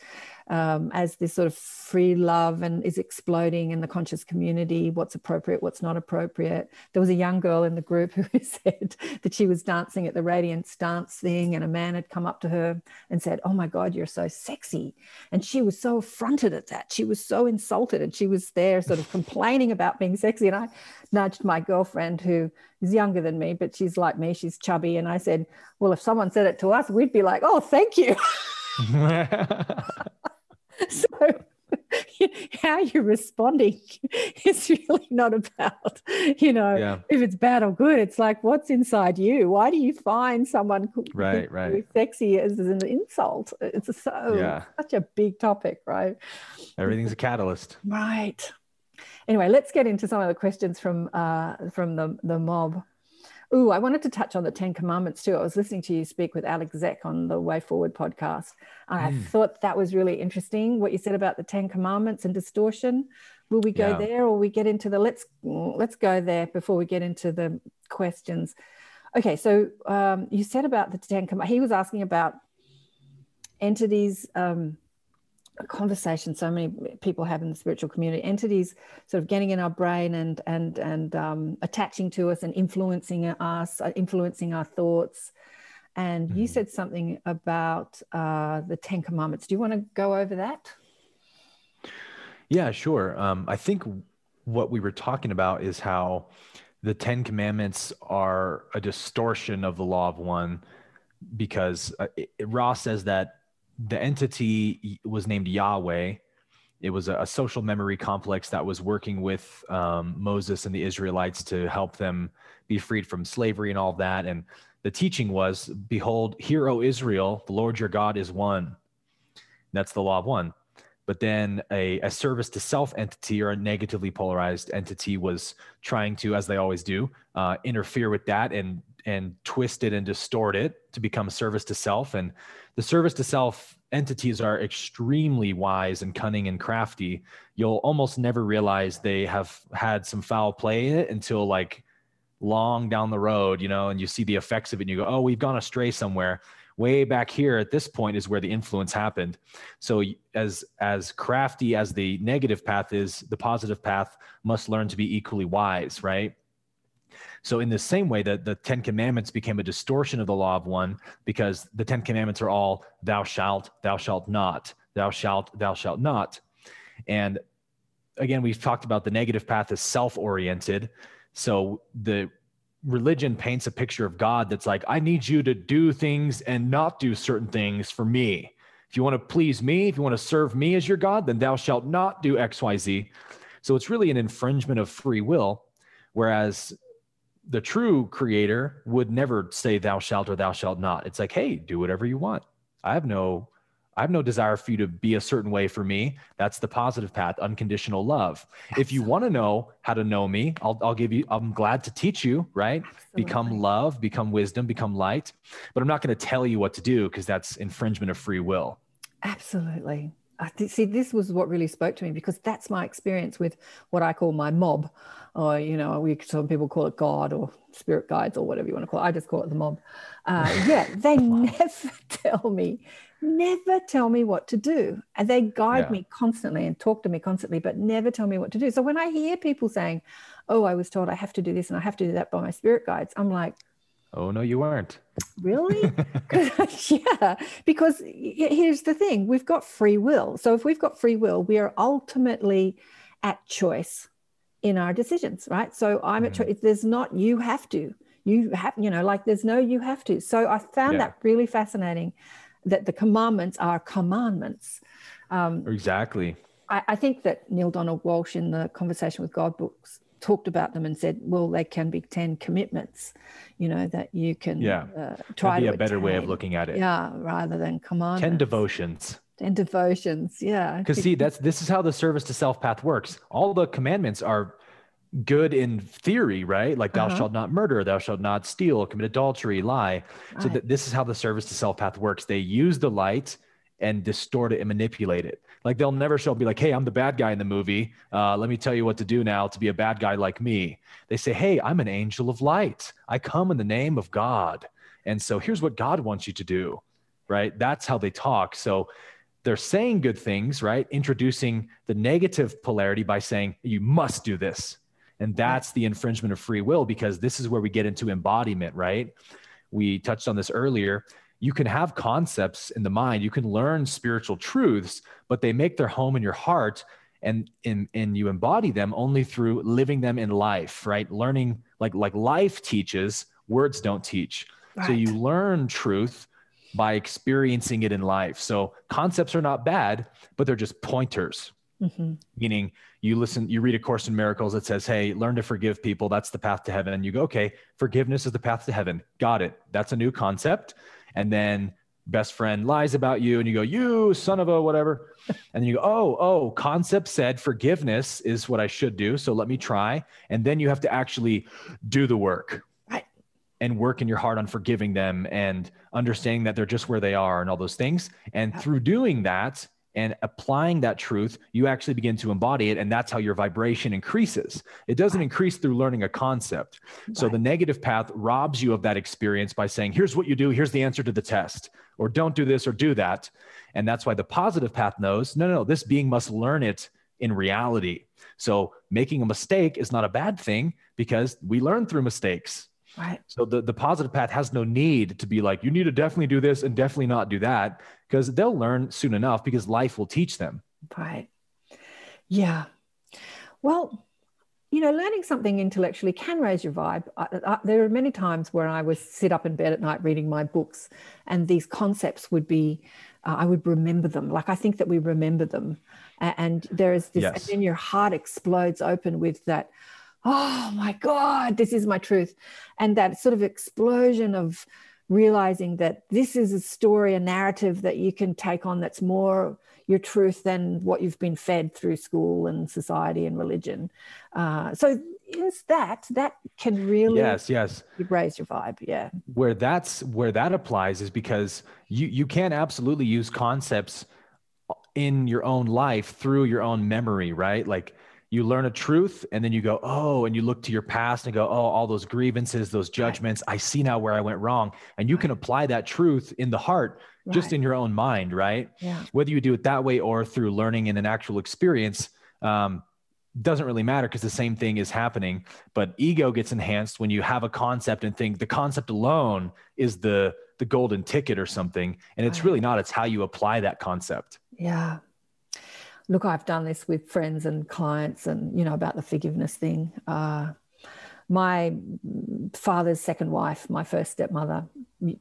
um, as this sort of free love and is exploding in the conscious community, what's appropriate, what's not appropriate. There was a young girl in the group who said that she was dancing at the Radiance dance thing, and a man had come up to her and said, Oh my God, you're so sexy. And she was so affronted at that. She was so insulted, and she was there sort of complaining about being sexy. And I nudged my girlfriend who is younger than me, but she's like me, she's chubby. And I said, Well, if someone said it to us, we'd be like, Oh, thank you. so how you're responding is really not about, you know, yeah. if it's bad or good. It's like, what's inside you? Why do you find someone Right, right. is sexy as an insult? It's so Yeah. such a big topic, right? Everything's a catalyst. Right. Anyway, let's get into some of the questions from uh, from the the mob. Ooh, I wanted to touch on the Ten Commandments too. I was listening to you speak with Alex Zeck on the Way Forward podcast. And I Mm. thought that was really interesting what you said about the Ten Commandments and distortion. Will we go Yeah. there or we get into the let's let's go there before we get into the questions. Okay, so um, you said about the Ten Commandments. He was asking about entities um, conversation so many people have in the spiritual community entities sort of getting in our brain and and and um, attaching to us and influencing us uh, influencing our thoughts and you Mhm. said something about uh, the ten commandments do you want to go over that Yeah, sure. Um, I think what we were talking about is how the Ten Commandments are a distortion of the law of one, because uh, it, it- Ra says that the entity was named Yahweh. It was a, a social memory complex that was working with um, Moses and the Israelites to help them be freed from slavery and all that. And the teaching was, "Behold, hear, O Israel, the Lord your God is one." That's the law of one but then a, a service to self entity or a negatively polarized entity was trying to as they always do uh, interfere with that and and twist it and distort it to become service to self. And the service to self entities are extremely wise and cunning and crafty. You'll almost never realize they have had some foul play in it until like long down the road you know and you see the effects of it and you go oh we've gone astray somewhere. Way back here at this point is where the influence happened. So as as crafty as the negative path is the positive path must learn to be equally wise right so in the same way that the 10 commandments became a distortion of the law of one because the 10 commandments are all thou shalt thou shalt not thou shalt thou shalt not and again we've talked about the negative path is self-oriented so the religion paints a picture of God that's like, I need you to do things and not do certain things for me. If you want to please me, if you want to serve me as your God, then thou shalt not do XYZ. So it's really an infringement of free will. Whereas the true creator would never say thou shalt or thou shalt not. It's like, hey, do whatever you want. I have no I have no desire for you to be a certain way for me. That's the positive path, unconditional love. If you want to know how to know me, I'll, I'll give you, I'm glad to teach you, right? Become love, become wisdom, become light. But I'm not going to tell you what to do because that's infringement of free will. Absolutely. I th- see, this was what really spoke to me because that's my experience with what I call my mob, or you know, we some people call it God or spirit guides or whatever you want to call it. I just call it the mob. Uh, yeah, they never tell me, never tell me what to do, and they guide Yeah. me constantly and talk to me constantly, but never tell me what to do. So when I hear people saying, "Oh, I was told I have to do this and I have to do that by my spirit guides," I'm like, Oh, no, you weren't. Really? yeah, because here's the thing we've got free will. So if we've got free will, we are ultimately at choice in our decisions, right? So I'm at Mhm. choice. There's not you have to. You have, you know, like there's no you have to. So I found Yeah. that really fascinating that the commandments are commandments. Um, Exactly. I, I think that Neale Donald Walsch in the Conversation with God books talked about them and said, well, they can be 10 commitments, you know, that you can Yeah. uh, try That'd be to a better way of looking at it. Yeah, rather than commandments. 10 devotions. 10 devotions. Yeah. Because see, that's this is how the service to self path works. All the commandments are good in theory, right? Like thou Uh-huh. shalt not murder, thou shalt not steal, commit adultery, lie. So Right. that this is how the service to self path works. They use the light and distort it and manipulate it. Like they'll never show be like, hey, I'm the bad guy in the movie. Uh, let me tell you what to do now to be a bad guy like me. They say, hey, I'm an angel of light. I come in the name of God. And so here's what God wants you to do, right? That's how they talk. So they're saying good things, right? Introducing the negative polarity by saying, you must do this. And that's the infringement of free will because this is where we get into embodiment, right? We touched on this earlier. You can have concepts in the mind, you can learn spiritual truths, but they make their home in your heart and in and you embody them only through living them in life, right? Learning like like life teaches, words don't teach. Right. So you learn truth by experiencing it in life. So concepts are not bad, but they're just pointers. Mm-hmm. Meaning, you listen, you read A Course in Miracles that says, Hey, learn to forgive people. That's the path to heaven. And you go, Okay, forgiveness is the path to heaven. Got it. That's a new concept. And then best friend lies about you, and you go, You son of a whatever. And then you go, Oh, oh, concept said forgiveness is what I should do. So let me try. And then you have to actually do the work and work in your heart on forgiving them and understanding that they're just where they are and all those things. And through doing that and applying that truth, you actually begin to embody it. And that's how your vibration increases. It doesn't increase through learning a concept. So the negative path robs you of that experience by saying, here's what you do, here's the answer to the test, or don't do this or do that. And that's why the positive path knows no, no, no, this being must learn it in reality. So making a mistake is not a bad thing because we learn through mistakes. Right. So the, the positive path has no need to be like, you need to definitely do this and definitely not do that because they'll learn soon enough because life will teach them. Right. Yeah. Well, you know, learning something intellectually can raise your vibe. I, I, there are many times where I would sit up in bed at night reading my books, and these concepts would be, uh, I would remember them. Like I think that we remember them, and, and there is this, yes. and then your heart explodes open with that oh my God, this is my truth. And that sort of explosion of realizing that this is a story, a narrative that you can take on that's more your truth than what you've been fed through school and society and religion. Uh, so is that that can really yes yes raise your vibe yeah where that's where that applies is because you you can absolutely use concepts in your own life through your own memory right like you learn a truth and then you go oh and you look to your past and go oh all those grievances those judgments right. i see now where i went wrong and you right. can apply that truth in the heart right. just in your own mind right yeah. whether you do it that way or through learning in an actual experience um, doesn't really matter because the same thing is happening but ego gets enhanced when you have a concept and think the concept alone is the the golden ticket or something and it's really not it's how you apply that concept yeah look, I've done this with friends and clients, and you know about the forgiveness thing. Uh, my father's second wife, my first stepmother,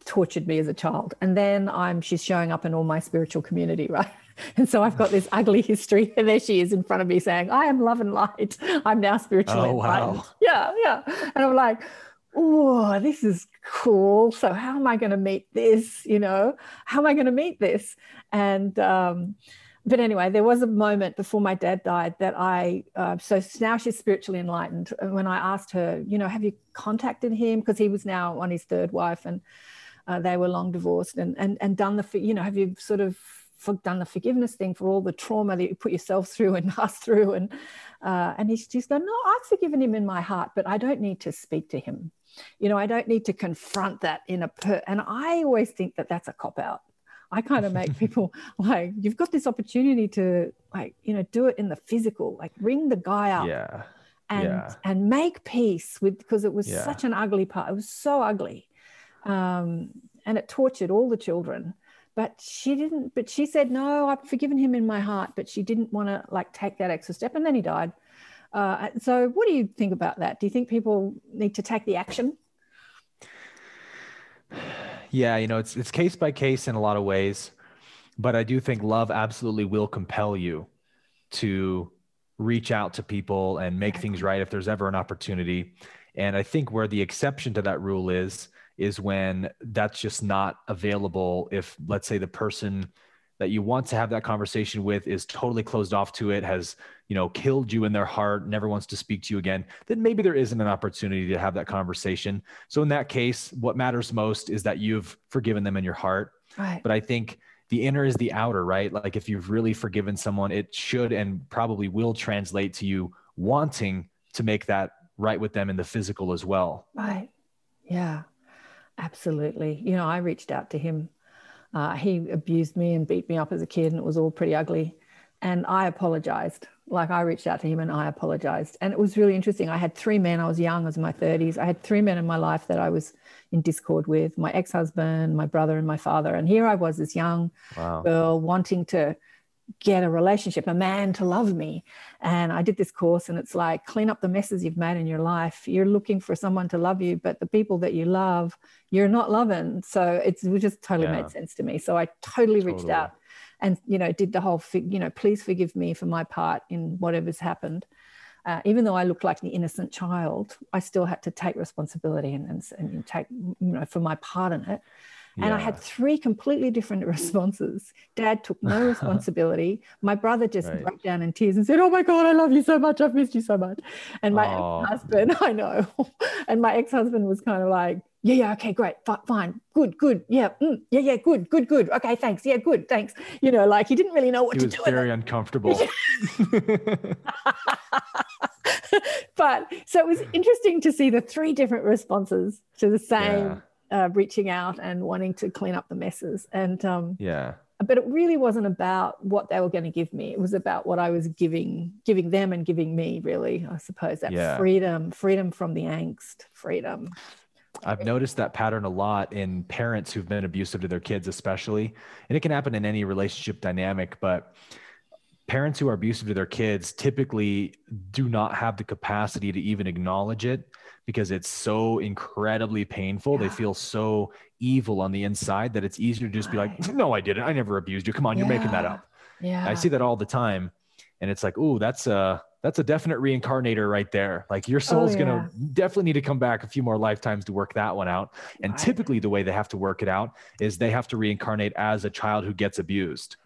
tortured me as a child, and then I'm she's showing up in all my spiritual community, right? And so I've got this ugly history, and there she is in front of me saying, "I am love and light. I'm now spiritually oh, enlightened." Wow. Yeah, yeah, and I'm like, oh, this is cool. So how am I going to meet this? You know, how am I going to meet this? And um, but anyway, there was a moment before my dad died that I, uh, so now she's spiritually enlightened. And when I asked her, you know, have you contacted him? Because he was now on his third wife and uh, they were long divorced and, and, and done the, you know, have you sort of done the forgiveness thing for all the trauma that you put yourself through and us through? And, uh, and he's just going, no, I've forgiven him in my heart, but I don't need to speak to him. You know, I don't need to confront that in a, per- and I always think that that's a cop out I kind of make people like, you've got this opportunity to like, you know, do it in the physical, like ring the guy up. Yeah. And yeah. and make peace with because it was yeah. such an ugly part. It was so ugly. Um, and it tortured all the children. But she didn't, but she said, No, I've forgiven him in my heart, but she didn't want to like take that extra step. And then he died. Uh, so what do you think about that? Do you think people need to take the action? Yeah, you know, it's it's case by case in a lot of ways, but I do think love absolutely will compel you to reach out to people and make things right if there's ever an opportunity. And I think where the exception to that rule is is when that's just not available if let's say the person that you want to have that conversation with is totally closed off to it has you know killed you in their heart never wants to speak to you again then maybe there isn't an opportunity to have that conversation so in that case what matters most is that you've forgiven them in your heart right. but i think the inner is the outer, right? Like if you've really forgiven someone, it should and probably will translate to you wanting to make that right with them in the physical as well. Right. Yeah, absolutely. You know, I reached out to him. Uh, he abused me and beat me up as a kid, and it was all pretty ugly. And I apologized. Like I reached out to him and I apologized. And it was really interesting. I had three men. I was young, I was in my 30s. I had three men in my life that I was in discord with my ex husband, my brother, and my father. And here I was, this young wow. girl wanting to get a relationship, a man to love me. And I did this course, and it's like clean up the messes you've made in your life. You're looking for someone to love you, but the people that you love, you're not loving. So it's, it just totally yeah. made sense to me. So I totally, totally. reached out and you know did the whole you know please forgive me for my part in whatever's happened uh, even though I looked like the innocent child, I still had to take responsibility and, and, and take, you know, for my part in it. And yeah. I had three completely different responses. Dad took no responsibility. my brother just right. broke down in tears and said, Oh my God, I love you so much. I've missed you so much. And my ex husband, I know. and my ex husband was kind of like, yeah, yeah, okay, great, fine, good, good, yeah, mm, yeah, yeah, good, good, good, okay, thanks, yeah, good, thanks. You know, like he didn't really know what he to was do. Very uncomfortable. but so it was interesting to see the three different responses to the same yeah. Uh, reaching out and wanting to clean up the messes, and um, yeah, but it really wasn't about what they were going to give me. It was about what i was giving giving them and giving me really i suppose. That yeah. freedom freedom from the angst freedom. I've noticed that pattern a lot in parents who've been abusive to their kids, especially. And it can happen in any relationship dynamic, but parents who are abusive to their kids typically do not have the capacity to even acknowledge it because it's so incredibly painful. Yeah. They feel so evil on the inside that it's easier to just be like, no, I didn't. I never abused you. Come on, you're making that up. Yeah. I see that all the time. And it's like, oh, that's a that's a definite reincarnator right there. Like your oh, soul's oh, yeah. gonna definitely need to come back a few more lifetimes to work that one out. And right. typically the way they have to work it out is they have to reincarnate as a child who gets abused.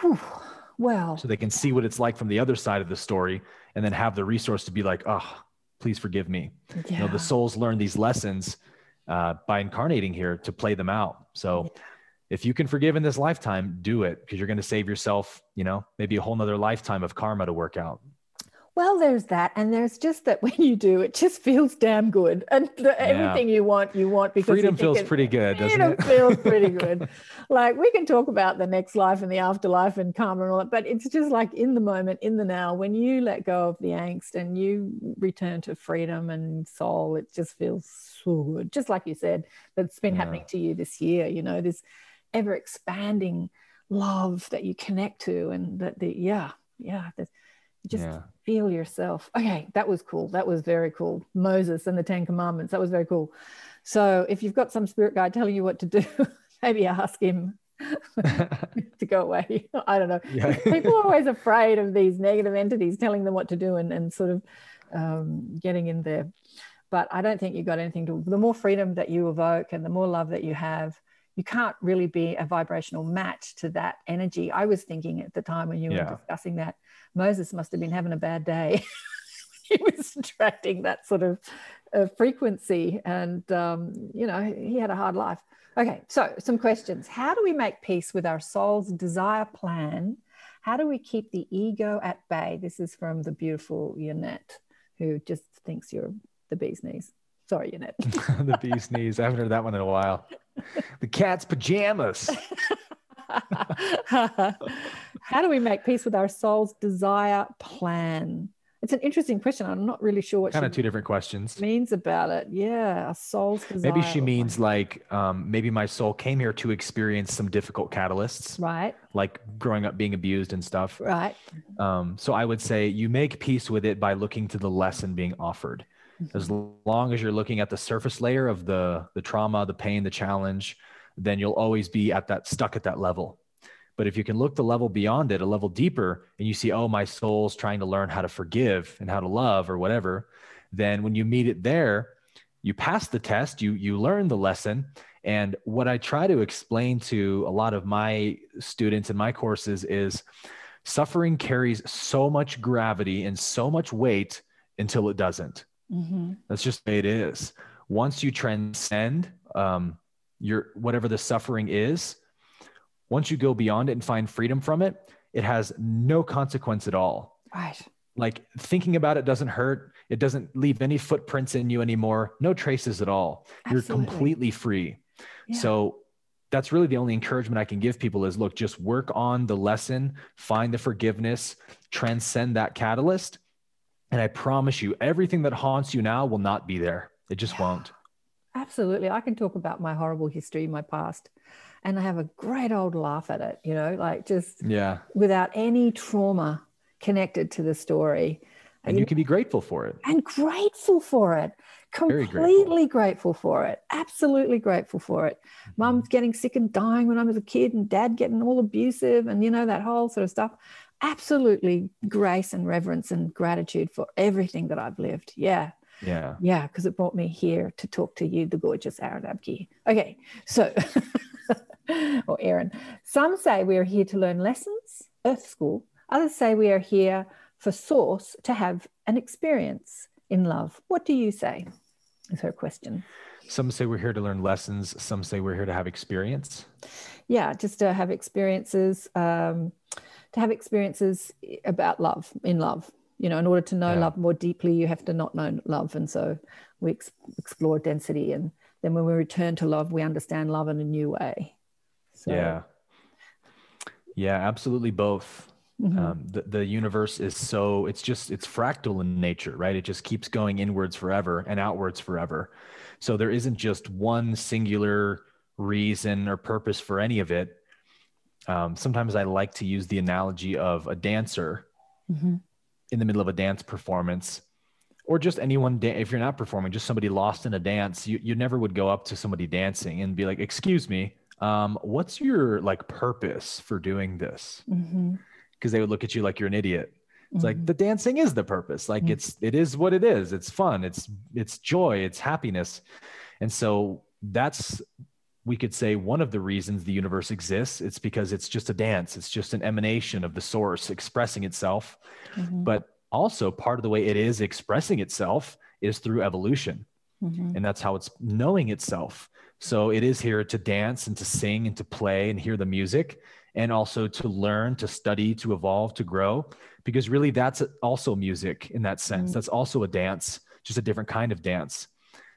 Whew. Well, so they can see what it's like from the other side of the story and then have the resource to be like, oh, please forgive me. Yeah. You know, the souls learn these lessons uh, by incarnating here to play them out. So yeah if you can forgive in this lifetime, do it because you're going to save yourself, you know, maybe a whole nother lifetime of karma to work out. Well, there's that. And there's just that when you do, it just feels damn good. And the, everything you want, you want because freedom feels it, pretty good, doesn't freedom it? feels pretty good. like we can talk about the next life and the afterlife and karma and all that, but it's just like in the moment, in the now, when you let go of the angst and you return to freedom and soul, it just feels so good. Just like you said, that's been yeah. happening to you this year. You know, this ever expanding love that you connect to and that the yeah yeah just yeah. feel yourself okay that was cool that was very cool moses and the ten commandments that was very cool so if you've got some spirit guide telling you what to do maybe ask him to go away i don't know yeah. people are always afraid of these negative entities telling them what to do and, and sort of um, getting in there but i don't think you've got anything to the more freedom that you evoke and the more love that you have you can't really be a vibrational match to that energy. I was thinking at the time when you yeah. were discussing that, Moses must have been having a bad day. he was attracting that sort of uh, frequency, and um, you know he had a hard life. Okay, so some questions. How do we make peace with our soul's desire plan? How do we keep the ego at bay? This is from the beautiful Yannette, who just thinks you're the bee's knees. Sorry, Yannette. the bee's knees. I haven't heard that one in a while. The cat's pajamas. How do we make peace with our soul's desire plan? It's an interesting question. I'm not really sure what kind of two different questions means about it. Yeah, a soul's desire. Maybe she means like um, maybe my soul came here to experience some difficult catalysts, right? Like growing up being abused and stuff, right? Um, so I would say you make peace with it by looking to the lesson being offered as long as you're looking at the surface layer of the the trauma the pain the challenge then you'll always be at that stuck at that level but if you can look the level beyond it a level deeper and you see oh my soul's trying to learn how to forgive and how to love or whatever then when you meet it there you pass the test you you learn the lesson and what i try to explain to a lot of my students in my courses is suffering carries so much gravity and so much weight until it doesn't Mm-hmm. That's just the way it is. Once you transcend um, your whatever the suffering is, once you go beyond it and find freedom from it, it has no consequence at all. Right. Like thinking about it doesn't hurt. It doesn't leave any footprints in you anymore. No traces at all. Absolutely. You're completely free. Yeah. So that's really the only encouragement I can give people is look, just work on the lesson, find the forgiveness, transcend that catalyst. And I promise you, everything that haunts you now will not be there. It just Yeah. won't. Absolutely. I can talk about my horrible history, my past, and I have a great old laugh at it, you know, like just Yeah. without any trauma connected to the story. And you can be grateful for it. and grateful for it. Completely grateful. for it. Absolutely grateful for it. Mm-hmm. Mum's getting sick and dying when I was a kid, and dad getting all abusive, and you know, that whole sort of stuff. Absolutely grace and reverence and gratitude for everything that I've lived. Yeah. Yeah. Yeah, because it brought me here to talk to you, the gorgeous Aaron Abke. Okay, so, or Aaron. Some say we are here to learn lessons, Earth School. Others say we are here for Source to have an experience in love. What do you say? Is her question. Some say we're here to learn lessons. Some say we're here to have experience. Yeah, just to have experiences, um, to have experiences about love, in love. You know, in order to know Yeah. love more deeply, you have to not know love. And so we ex- explore density. And then when we return to love, we understand love in a new way. So, Yeah. Yeah, absolutely both. mhm. Um, the, the universe is so, it's just, it's fractal in nature, right? It just keeps going inwards forever and outwards forever. So there isn't just one singular reason or purpose for any of it. Um, sometimes I like to use the analogy of a dancer Mhm. In the middle of a dance performance or just anyone da- if you're not performing just somebody lost in a dance you, you never would go up to somebody dancing and be like excuse me um, what's your like purpose for doing this? Because they would look at you like you're an idiot. It's like Mhm. the dancing is the purpose. Like Mhm. it's it is what it is. It's fun. It's it's joy. It's happiness. And so that's we could say one of the reasons the universe exists it's because it's just a dance it's just an emanation of the source expressing itself Mhm. but also part of the way it is expressing itself is through evolution Mhm. and that's how it's knowing itself so it is here to dance and to sing and to play and hear the music and also to learn to study to evolve to grow because really that's also music in that sense Mm. that's also a dance just a different kind of dance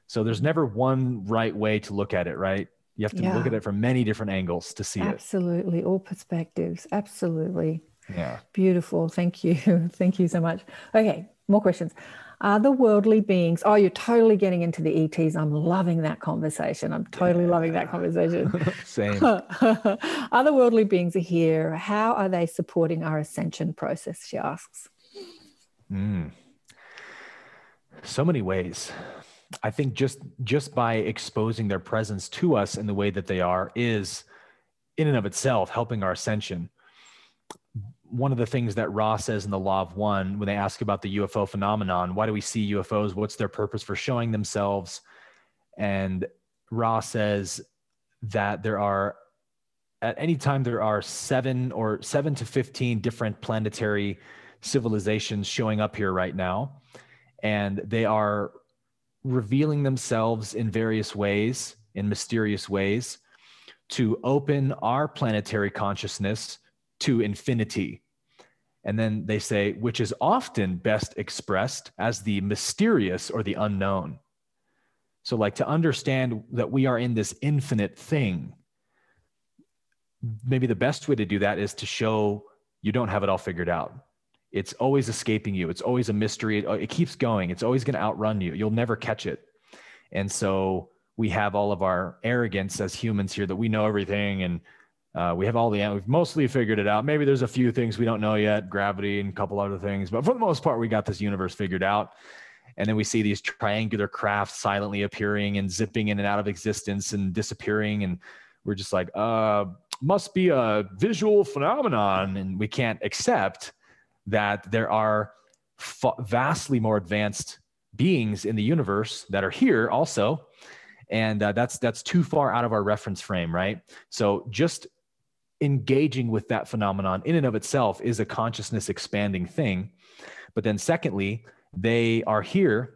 so there's never one right way to look at it right you have to look at it from many different angles to see it Absolutely. All perspectives. Absolutely. yeah Beautiful. Thank you. Thank you so much. Okay, more questions. Are the worldly beings? Oh, you're totally getting into the ETs. I'm loving that conversation. I'm totally loving that conversation. same Other worldly beings are here. How are they supporting our ascension process? She asks. Mm. So many ways. I think just just by exposing their presence to us in the way that they are is in and of itself helping our ascension. One of the things that Ra says in the Law of One, when they ask about the UFO phenomenon, why do we see UFOs? What's their purpose for showing themselves? And Ra says that there are at any time there are seven or seven to 15 different planetary civilizations showing up here right now. And they are revealing themselves in various ways, in mysterious ways, to open our planetary consciousness to infinity. And then they say, which is often best expressed as the mysterious or the unknown. So, like to understand that we are in this infinite thing, maybe the best way to do that is to show you don't have it all figured out. It's always escaping you. It's always a mystery. It, it keeps going. It's always going to outrun you. You'll never catch it. And so we have all of our arrogance as humans here that we know everything and uh, we have all the we've mostly figured it out. Maybe there's a few things we don't know yet, gravity and a couple other things, but for the most part, we got this universe figured out. And then we see these triangular crafts silently appearing and zipping in and out of existence and disappearing, and we're just like, uh, must be a visual phenomenon, and we can't accept that there are vastly more advanced beings in the universe that are here also. And uh, that's that's too far out of our reference frame right? So just engaging with that phenomenon in and of itself is a consciousness expanding thing. But then secondly they are here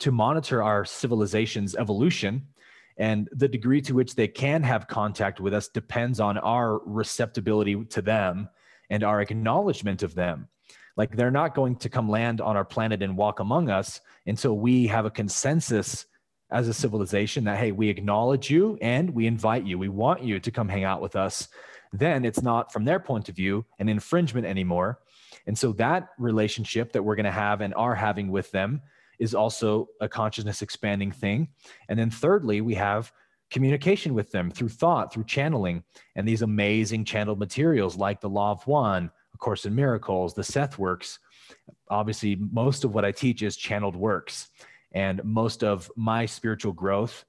to monitor our civilization's evolution. And the degree to which they can have contact with us depends on our receptibility to them and our acknowledgement of them. Like they're not going to come land on our planet and walk among us until we have a consensus as a civilization that, hey, we acknowledge you and we invite you. We want you to come hang out with us. Then it's not, from their point of view, an infringement anymore. And so that relationship that we're going to have and are having with them is also a consciousness expanding thing. And then thirdly, we have communication with them through thought, through channeling, and these amazing channeled materials like the Law of One, Course in Miracles, the Seth works. Obviously, most of what I teach is channeled works. And most of my spiritual growth,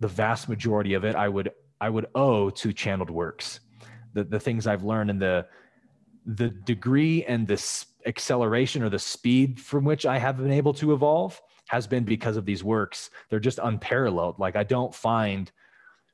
the vast majority of it, I would I would owe to channeled works. The the things I've learned and the the degree and the acceleration or the speed from which I have been able to evolve has been because of these works. They're just unparalleled. Like I don't find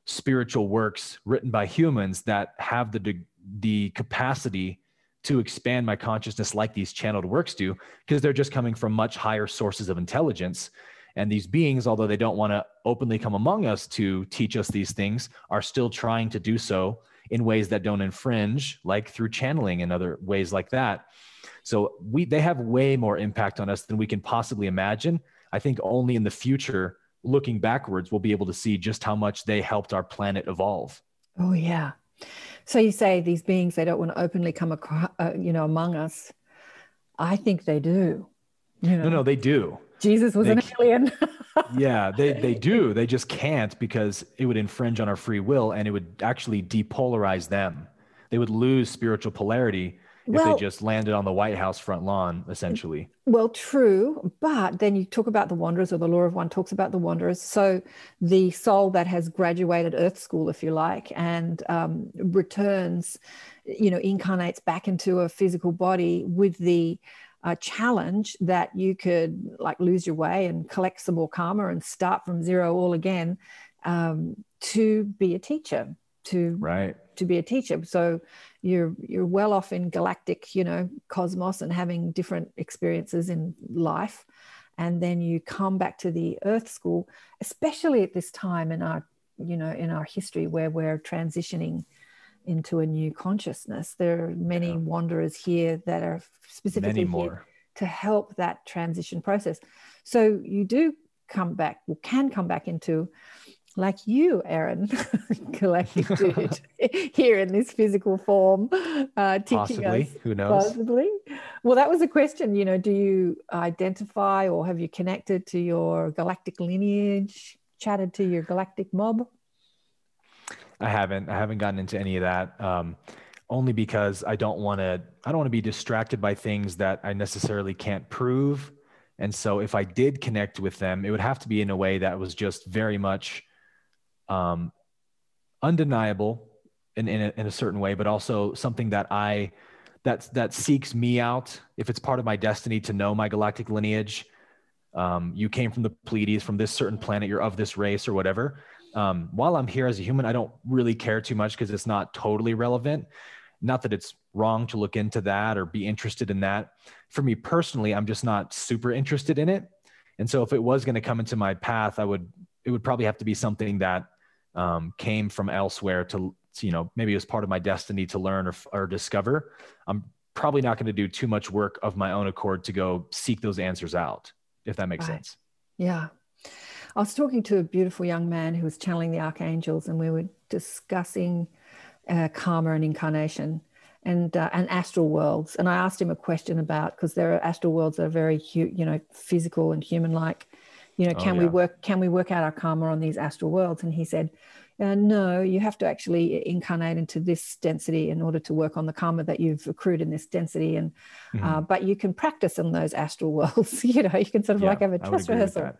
spiritual works written by humans that have the the capacity to expand my consciousness like these channeled works do because they're just coming from much higher sources of intelligence and these beings although they don't want to openly come among us to teach us these things are still trying to do so in ways that don't infringe like through channeling and other ways like that so we they have way more impact on us than we can possibly imagine. I think only in the future, looking backwards, we'll be able to see just how much they helped our planet evolve. Oh yeah. So you say these beings they don't want to openly come across, uh, you know, among us. I think they do. You know? No, no, they do. Jesus was they, an alien. yeah, they they do. They just can't because it would infringe on our free will and it would actually depolarize them. They would lose spiritual polarity if well, they just landed on the White House front lawn, essentially. Well, true. But then you talk about the wanderers, or the law of one talks about the wanderers. So the soul that has graduated Earth School, if you like, and um, returns, you know, incarnates back into a physical body with the uh, challenge that you could like lose your way and collect some more karma and start from zero all again um, to be a teacher to right to be a teacher so you're you're well off in galactic you know cosmos and having different experiences in life. And then you come back to the earth school especially at this time in our you know in our history where we're transitioning into a new consciousness. There are many yeah. wanderers here that are specifically here to help that transition process. So you do come back or can come back into like you, Aaron, collective dude, here in this physical form, uh, teaching possibly. us. Who knows? Possibly. Well, that was a question. You know, do you identify or have you connected to your galactic lineage? Chatted to your galactic mob? I haven't. I haven't gotten into any of that. Um, only because I don't want to. I don't want to be distracted by things that I necessarily can't prove. And so, if I did connect with them, it would have to be in a way that was just very much um, undeniable in, in a, in a certain way, but also something that I that that seeks me out. If it's part of my destiny to know my galactic lineage, um, you came from the Pleiades, from this certain planet, you're of this race or whatever. Um, while I'm here as a human, I don't really care too much because it's not totally relevant. Not that it's wrong to look into that or be interested in that. For me personally, I'm just not super interested in it. And so if it was going to come into my path, I would it would probably have to be something that um, came from elsewhere to, you know, maybe it was part of my destiny to learn or, or discover. I'm probably not going to do too much work of my own accord to go seek those answers out, if that makes right. sense. Yeah. I was talking to a beautiful young man who was channeling the archangels, and we were discussing uh, karma and incarnation and uh, and astral worlds. And I asked him a question about because there are astral worlds that are very you know physical and human like, you know, oh, can oh, yeah. we work can we work out our karma on these astral worlds? And he said, uh, no, you have to actually incarnate into this density in order to work on the karma that you've accrued in this density. And uh, mm-hmm. uh, but you can practice in those astral worlds. you know, you can sort of yeah, like have a dress rehearsal.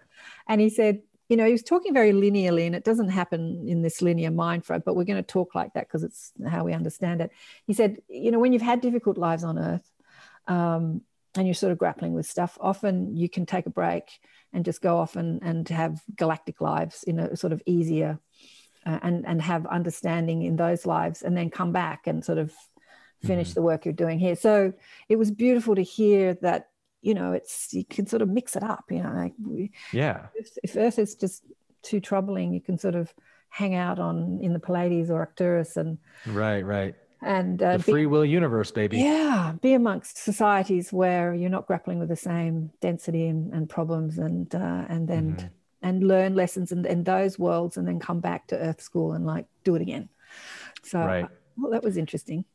And he said, you know, he was talking very linearly, and it doesn't happen in this linear mind frame, but we're going to talk like that because it's how we understand it. He said, you know, when you've had difficult lives on Earth, um, and you're sort of grappling with stuff, often you can take a break and just go off and, and have galactic lives in a sort of easier uh, and, and have understanding in those lives and then come back and sort of finish mm-hmm. the work you're doing here. So it was beautiful to hear that, you know, it's, you can sort of mix it up, you know, like yeah. If, if Earth is just too troubling, you can sort of hang out on in the Pleiades or Arcturus and right, right, and uh, the free will universe, baby. Yeah, be amongst societies where you're not grappling with the same density and, and problems, and uh, and then mm-hmm. and learn lessons in, in those worlds, and then come back to Earth School and like do it again. So, right. well, that was interesting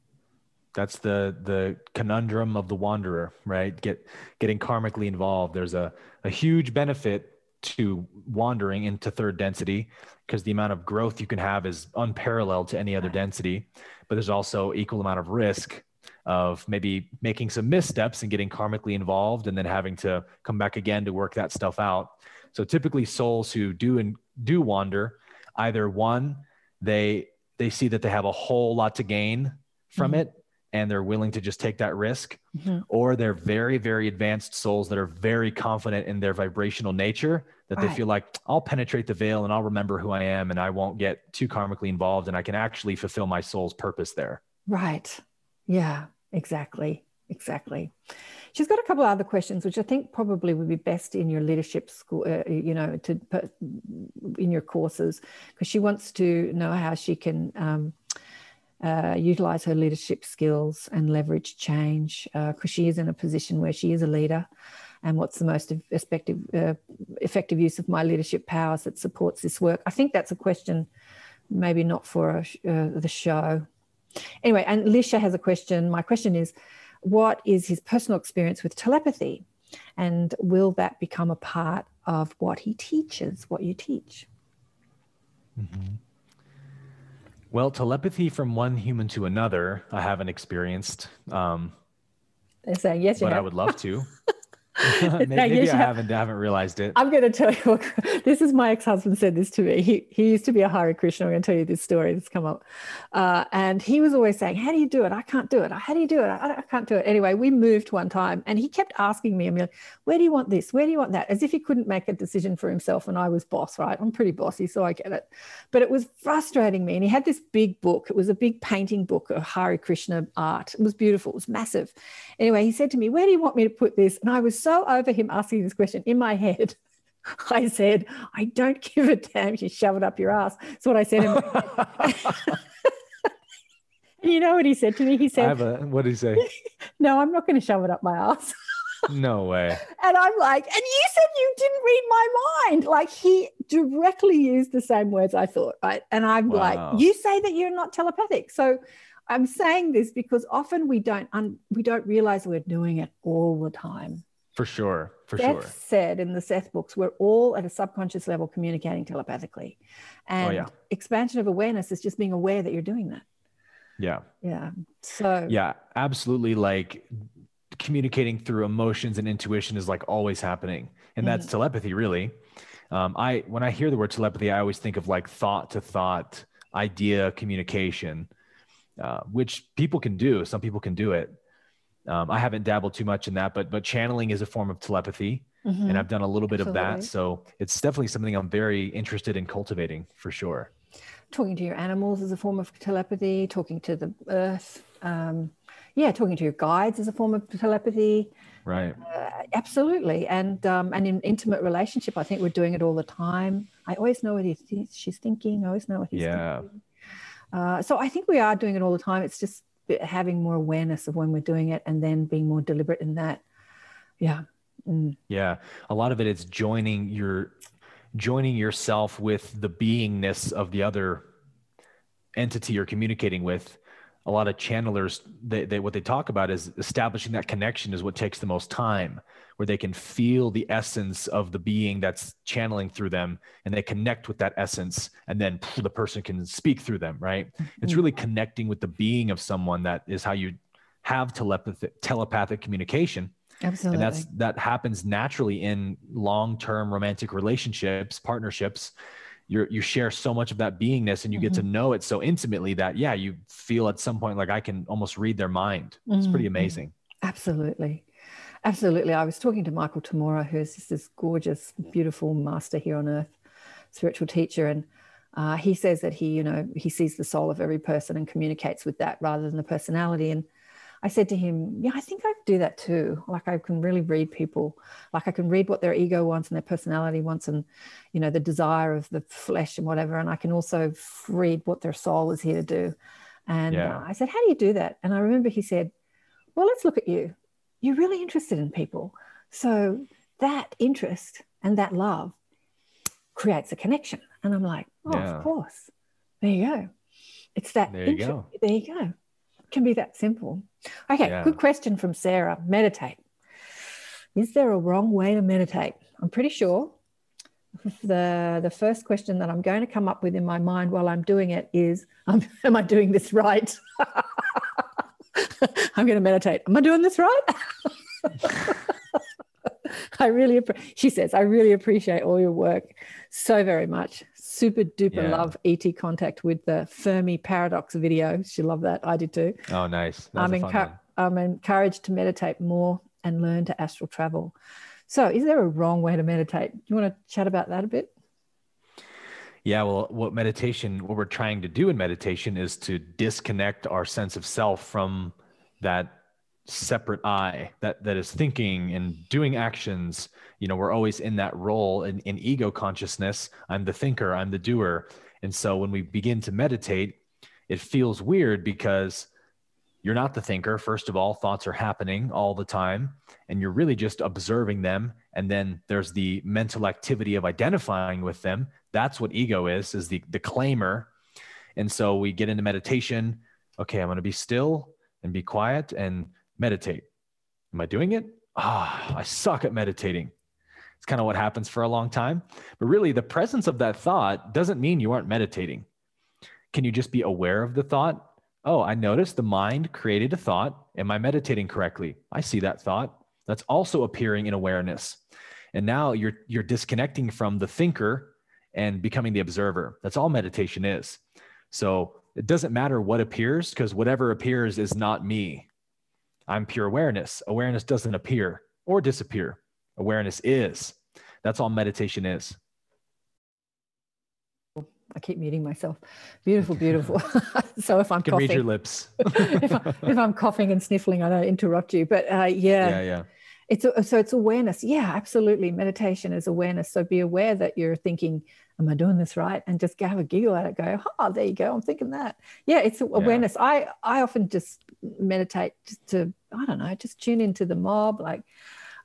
that's the the conundrum of the wanderer right get getting karmically involved there's a, a huge benefit to wandering into third density because the amount of growth you can have is unparalleled to any other density. But there's also equal amount of risk of maybe making some missteps and getting karmically involved and then having to come back again to work that stuff out. So typically souls who do and do wander either one they they see that they have a whole lot to gain from mm-hmm. it and they're willing to just take that risk, mm-hmm. or they're very, very advanced souls that are very confident in their vibrational nature that right. they feel like I'll penetrate the veil and I'll remember who I am and I won't get too karmically involved and I can actually fulfill my soul's purpose there. Right. Yeah, exactly. Exactly. She's got a couple of other questions, which I think probably would be best in your leadership school, uh, you know, to put in your courses, because she wants to know how she can um, uh, utilize her leadership skills and leverage change because uh, she is in a position where she is a leader. And what's the most effective, uh, effective use of my leadership powers that supports this work? I think that's a question, maybe not for a, uh, the show. Anyway, and Lisha has a question. My question is what is his personal experience with telepathy? And will that become a part of what he teaches, what you teach? Mm-hmm. Well, telepathy from one human to another, I haven't experienced. Um, saying yes, but. I would love to. maybe, maybe I haven't haven't realized it. I'm going to tell you. This is my ex-husband said this to me. He he used to be a Hare Krishna. I'm going to tell you this story that's come up, uh, and he was always saying, "How do you do it? I can't do it. How do you do it? I, I can't do it." Anyway, we moved one time, and he kept asking me, "I'm like, where do you want this? Where do you want that?" As if he couldn't make a decision for himself. And I was boss, right? I'm pretty bossy, so I get it. But it was frustrating me. And he had this big book. It was a big painting book of Hare Krishna art. It was beautiful. It was massive. Anyway, he said to me, "Where do you want me to put this?" And I was so over him asking this question in my head. I said, I don't give a damn. You shove it up your ass. That's what I said. you know what he said to me? He said, a, What did he say? no, I'm not going to shove it up my ass. no way. And I'm like, and you said you didn't read my mind. Like he directly used the same words I thought, right? And I'm wow. like, you say that you're not telepathic. So I'm saying this because often we don't un- we don't realize we're doing it all the time. For sure. For Seth sure. said in the Seth books, we're all at a subconscious level communicating telepathically. And oh, yeah. expansion of awareness is just being aware that you're doing that. Yeah. Yeah. So, yeah, absolutely. Like communicating through emotions and intuition is like always happening. And that's mm. telepathy, really. Um, I, when I hear the word telepathy, I always think of like thought to thought idea communication, uh, which people can do. Some people can do it. Um, I haven't dabbled too much in that, but but channeling is a form of telepathy, mm-hmm. and I've done a little bit Absolutely. of that. So it's definitely something I'm very interested in cultivating for sure. Talking to your animals is a form of telepathy. Talking to the earth, um, yeah, talking to your guides is a form of telepathy. Right. Uh, absolutely, and um, and in intimate relationship, I think we're doing it all the time. I always know what he's, she's thinking. I always know what he's yeah. thinking. Uh, so I think we are doing it all the time. It's just having more awareness of when we're doing it and then being more deliberate in that. Yeah. Mm. yeah. A lot of it is joining your joining yourself with the beingness of the other entity you're communicating with a lot of channelers they, they what they talk about is establishing that connection is what takes the most time where they can feel the essence of the being that's channeling through them and they connect with that essence and then the person can speak through them right? It's really mm-hmm. connecting with the being of someone that is how you have telepathic telepathic communication. Absolutely and that's that happens naturally in long-term romantic relationships partnerships you you share so much of that beingness and you mm-hmm. get to mm-hmm. know it so intimately that yeah you feel at some point like i can almost read their mind it's mm-hmm. pretty amazing absolutely absolutely i was talking to michael tamura who's just this gorgeous beautiful master here on earth spiritual teacher and uh, he says that he you know he sees the soul of every person and communicates with that rather than the personality and I said to him, Yeah, I think I do that too. Like I can really read people. Like I can read what their ego wants and their personality wants and, you know, the desire of the flesh and whatever. And I can also read what their soul is here to do. And Yeah. uh, I said, How do you do that? And I remember he said, Well, let's look at you. You're really interested in people. So that interest and that love creates a connection. And I'm like, Oh, Yeah. of course. There you go. It's that. There you inter- go. There you go. It can be that simple. Okay, Yeah. good question from Sarah. Meditate. Is there a wrong way to meditate? I'm pretty sure the the first question that I'm going to come up with in my mind while I'm doing it is, um, am I doing this right? I'm going to meditate. Am I doing this right? I really, she says, I really appreciate all your work so very much. Super duper Yeah. love ET contact with the Fermi paradox video. She loved that. I did too. Oh, nice. I'm, a fun encour- one. I'm encouraged to meditate more and learn to astral travel. So, is there a wrong way to meditate? Do you want to chat about that a bit? Yeah, well, what meditation, what we're trying to do in meditation is to disconnect our sense of self from that separate I that that is thinking and doing actions. You know, we're always in that role in, in ego consciousness. I'm the thinker, I'm the doer. And so when we begin to meditate, it feels weird because you're not the thinker. First of all, thoughts are happening all the time, and you're really just observing them. And then there's the mental activity of identifying with them. That's what ego is, is the, the claimer. And so we get into meditation. Okay, I'm going to be still and be quiet and meditate. Am I doing it? Ah, I suck at meditating. It's kind of what happens for a long time. But really, the presence of that thought doesn't mean you aren't meditating. Can you just be aware of the thought? Oh, I noticed the mind created a thought. Am I meditating correctly? I see that thought. That's also appearing in awareness. And now you're you're disconnecting from the thinker and becoming the observer. That's all meditation is. So it doesn't matter what appears because whatever appears is not me. I'm pure awareness. Awareness doesn't appear or disappear. Awareness is. That's all meditation is. I keep muting myself. Beautiful, beautiful. so if I'm You can coughing, read your lips. if, I, if I'm coughing and sniffling, I don't interrupt you. But uh, yeah, yeah, yeah. it's a, so it's awareness. Yeah, absolutely. Meditation is awareness. So be aware that you're thinking, "Am I doing this right?" And just have a giggle at it. Go, "Oh, there you go. I'm thinking that." Yeah, it's awareness. I I often just meditate just to I don't know, just tune into the mob. Like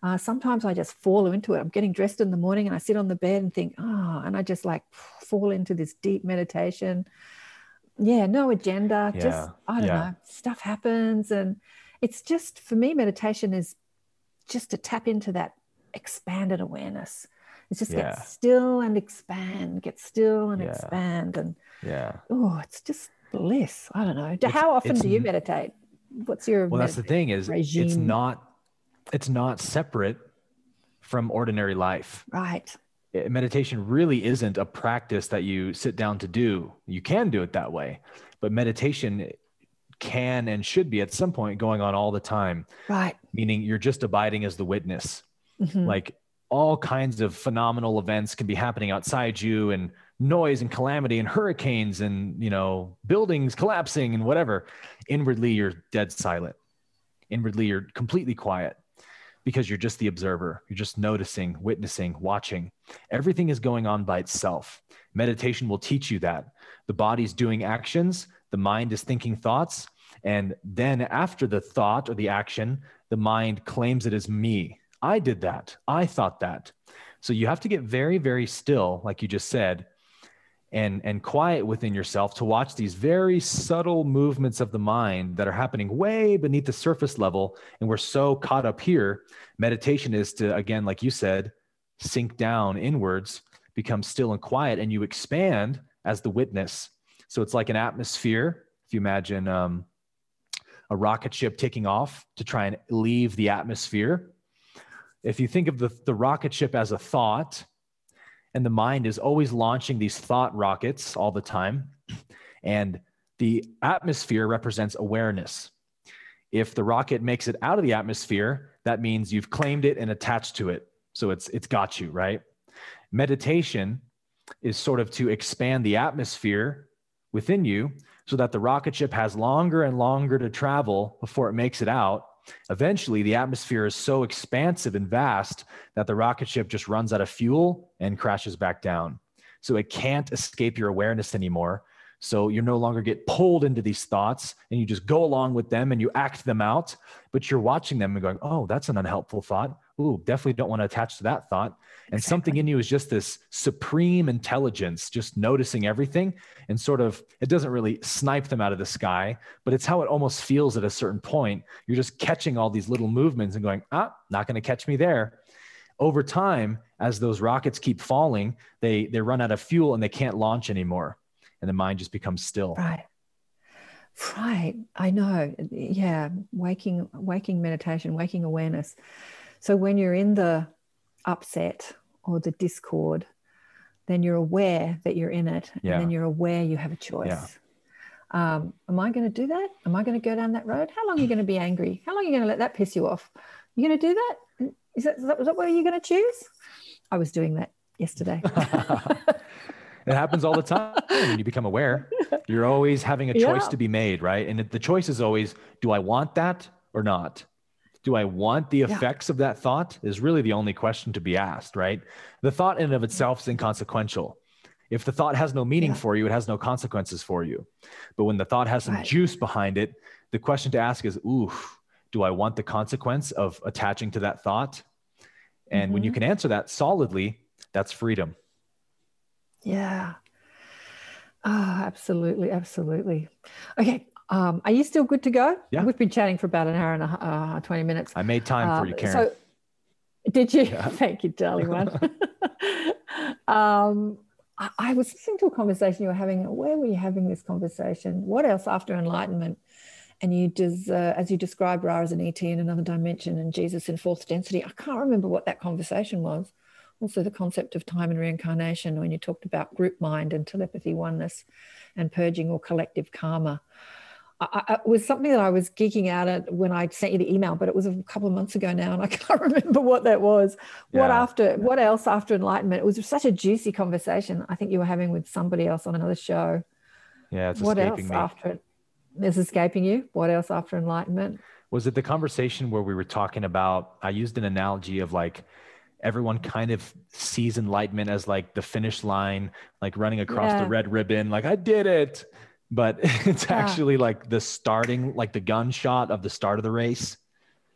uh, sometimes I just fall into it. I'm getting dressed in the morning and I sit on the bed and think, "Oh," and I just like fall into this deep meditation. Yeah, no agenda. Just Yeah, I don't yeah. know. Stuff happens, and it's just for me. Meditation is just to tap into that expanded awareness. It's just Yeah. get still and expand, get still and Yeah. expand, and Yeah. oh, it's just bliss. I don't know. How often do you meditate? What's your Well, that's the thing is it's not it's not separate from ordinary life. right? Eh, Meditation really isn't a practice that you sit down to do. You can do it that way, but meditation can and should be at some point going on all the time, Right. meaning you're just abiding as the witness. Mhm. like all kinds of phenomenal events can be happening outside you and noise and calamity and hurricanes and you know buildings collapsing and whatever inwardly you're dead silent. Inwardly you're completely quiet because you're just the observer. You're just noticing witnessing watching. Everything is going on by itself. Meditation will teach you that. The body's doing actions the mind is thinking thoughts and then after the thought or the action the mind claims it as me. I did that. I thought that. So you have to get very, very still, like you just said, and and quiet within yourself to watch these very subtle movements of the mind that are happening way beneath the surface level. And we're so caught up here. Meditation is to, again, like you said, sink down inwards, become still and quiet, and you expand as the witness. So it's like an atmosphere. If you imagine um, a rocket ship taking off to try and leave the atmosphere if you think of the, the rocket ship as a thought, and the mind is always launching these thought rockets all the time, and the atmosphere represents awareness. If the rocket makes it out of the atmosphere, that means you've claimed it and attached to it. So it's it's got you, right? Meditation is sort of to expand the atmosphere within you so that the rocket ship has longer and longer to travel before it makes it out. Eventually, the atmosphere is so expansive and vast that the rocket ship just runs out of fuel and crashes back down. So it can't escape your awareness anymore. So you no longer get pulled into these thoughts and you just go along with them and you act them out, but you're watching them and going, oh, that's an unhelpful thought. Ooh, definitely don't want to attach to that thought. And exactly. something in you is just this supreme intelligence, just noticing everything and sort of, it doesn't really snipe them out of the sky, but it's how it almost feels at a certain point. You're just catching all these little movements and going, ah, not going to catch me there. Over time, as those rockets keep falling, they, they run out of fuel and they can't launch anymore and the mind just becomes still. Right. Right. I know. Yeah. Waking, waking meditation, waking awareness. So when you're in the upset or the discord, then you're aware that you're in it. Yeah. And then you're aware you have a choice. Yeah. Um, am I going to do that? Am I going to go down that road? How long are you going to be angry? How long are you going to let that piss you off? You going to do that? Is that, is that, is that what you're going to choose? I was doing that yesterday. it happens all the time when you become aware. You're always having a choice yeah. to be made, right? And the choice is always do I want that or not? Do I want the effects yeah. of that thought? Is really the only question to be asked, right? The thought in and of itself is inconsequential. If the thought has no meaning yeah. for you, it has no consequences for you. But when the thought has some right. juice behind it, the question to ask is, ooh, do I want the consequence of attaching to that thought? And mm-hmm. when you mm-hmm. can answer that solidly, that's freedom. Yeah. Oh, absolutely. Absolutely. Okay. Um, are you still good to go? Yeah. We've been chatting for about an hour and a, uh, 20 minutes. I made time for you, uh, Karen. So, did you? Yeah. Thank you, darling one. um, I, I was listening to a conversation you were having. Where were you having this conversation? What else after enlightenment? And you just, uh, as you described Ra as an ET in another dimension and Jesus in fourth density. I can't remember what that conversation was also the concept of time and reincarnation when you talked about group mind and telepathy oneness and purging or collective karma. I, it was something that I was geeking out at when I sent you the email, but it was a couple of months ago now, and I can't remember what that was. Yeah. What after? What else after enlightenment? It was such a juicy conversation. I think you were having with somebody else on another show. Yeah, what else me. after it? Is escaping you? What else after enlightenment? Was it the conversation where we were talking about? I used an analogy of like everyone kind of sees enlightenment as like the finish line, like running across yeah. the red ribbon, like I did it. But it's yeah. actually like the starting, like the gunshot of the start of the race.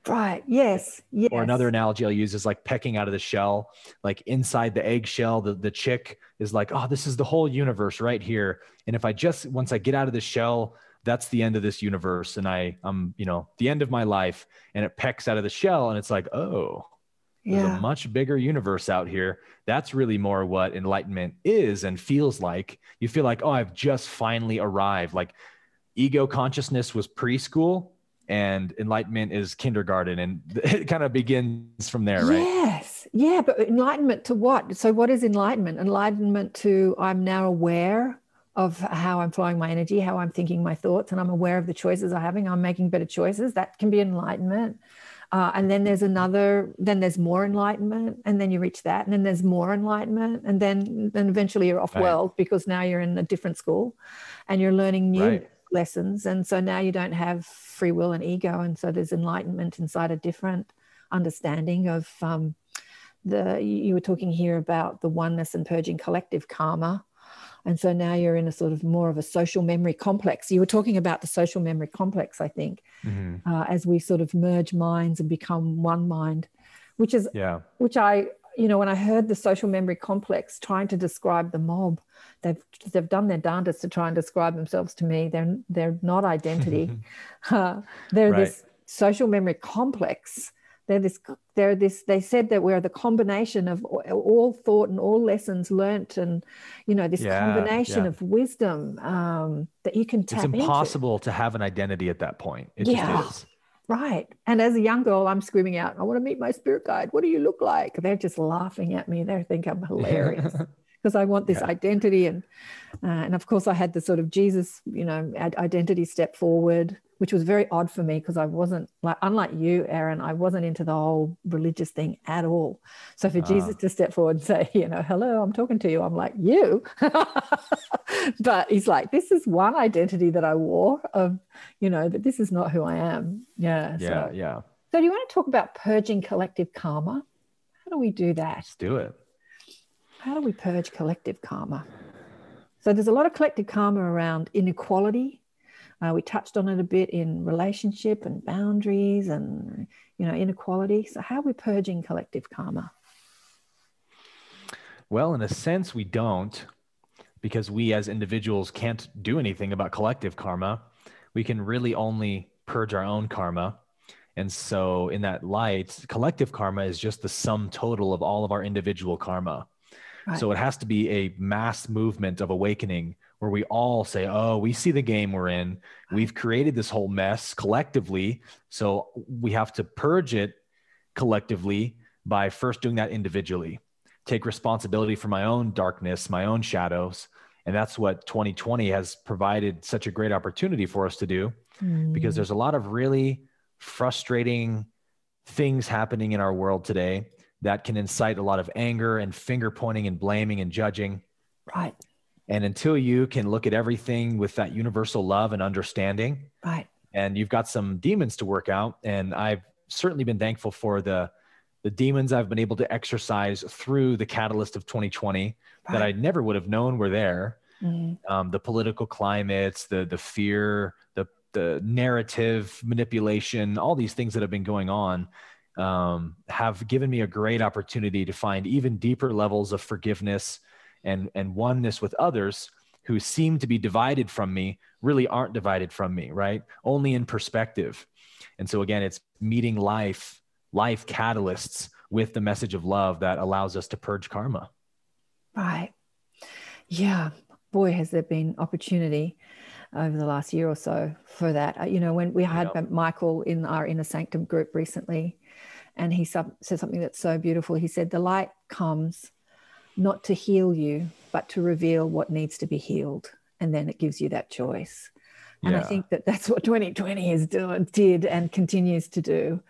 Right. Yes. Yes. Or another analogy I'll use is like pecking out of the shell, like inside the eggshell, the, the chick is like, oh, this is the whole universe right here. And if I just, once I get out of the shell, that's the end of this universe. And I, I'm, you know, the end of my life. And it pecks out of the shell and it's like, oh, there's yeah. a much bigger universe out here. That's really more what enlightenment is and feels like. You feel like, oh, I've just finally arrived. Like ego consciousness was preschool and enlightenment is kindergarten. And it kind of begins from there, right? Yes. Yeah. But enlightenment to what? So, what is enlightenment? Enlightenment to I'm now aware of how I'm flowing my energy, how I'm thinking my thoughts, and I'm aware of the choices I'm having. I'm making better choices. That can be enlightenment. Uh, and then there's another, then there's more enlightenment, and then you reach that, and then there's more enlightenment, and then then eventually you're off right. world because now you're in a different school, and you're learning new right. lessons, and so now you don't have free will and ego, and so there's enlightenment inside a different understanding of um, the. You were talking here about the oneness and purging collective karma, and so now you're in a sort of more of a social memory complex. You were talking about the social memory complex, I think, mm-hmm. uh, as we sort of merge minds and become one mind, which is, yeah. which I, you know, when I heard the social memory complex trying to describe the mob, they've they've done their darndest to try and describe themselves to me. They're they're not identity. uh, they're right. this social memory complex they're this they're this they said that we're the combination of all thought and all lessons learnt and you know this yeah, combination yeah. of wisdom um, that you can tap it's impossible into. to have an identity at that point it yeah. right and as a young girl i'm screaming out i want to meet my spirit guide what do you look like they're just laughing at me they think i'm hilarious because i want this yeah. identity and uh, and of course i had the sort of jesus you know identity step forward which was very odd for me because I wasn't like, unlike you, Aaron, I wasn't into the whole religious thing at all. So for uh. Jesus to step forward and say, you know, hello, I'm talking to you, I'm like, you. but he's like, this is one identity that I wore of, you know, that this is not who I am. Yeah. Yeah. So, yeah. So do you want to talk about purging collective karma? How do we do that? Let's do it. How do we purge collective karma? So there's a lot of collective karma around inequality. Uh, we touched on it a bit in relationship and boundaries and you know inequality. So how are we purging collective karma? Well, in a sense, we don't, because we as individuals can't do anything about collective karma. We can really only purge our own karma. And so, in that light, collective karma is just the sum total of all of our individual karma. Right. So it has to be a mass movement of awakening where we all say, Oh, we see the game we're in. We've created this whole mess collectively. So we have to purge it collectively by first doing that individually. Take responsibility for my own darkness, my own shadows. And that's what 2020 has provided such a great opportunity for us to do mm. because there's a lot of really frustrating things happening in our world today that can incite a lot of anger and finger pointing and blaming and judging. Right. And until you can look at everything with that universal love and understanding, right. And you've got some demons to work out. And I've certainly been thankful for the the demons I've been able to exercise through the catalyst of 2020 right. that I never would have known were there. Mm-hmm. Um, the political climates, the the fear, the the narrative manipulation, all these things that have been going on um, have given me a great opportunity to find even deeper levels of forgiveness and, and oneness with others who seem to be divided from me really aren't divided from me, right? Only in perspective. And so, again, it's meeting life, life catalysts with the message of love that allows us to purge karma. Right. Yeah. Boy, has there been opportunity over the last year or so for that. Uh, you know, when we had yep. Michael in our inner sanctum group recently, and he said something that's so beautiful. He said, The light comes not to heal you, but to reveal what needs to be healed. And then it gives you that choice. And yeah. I think that that's what 2020 is doing, did, and continues to do.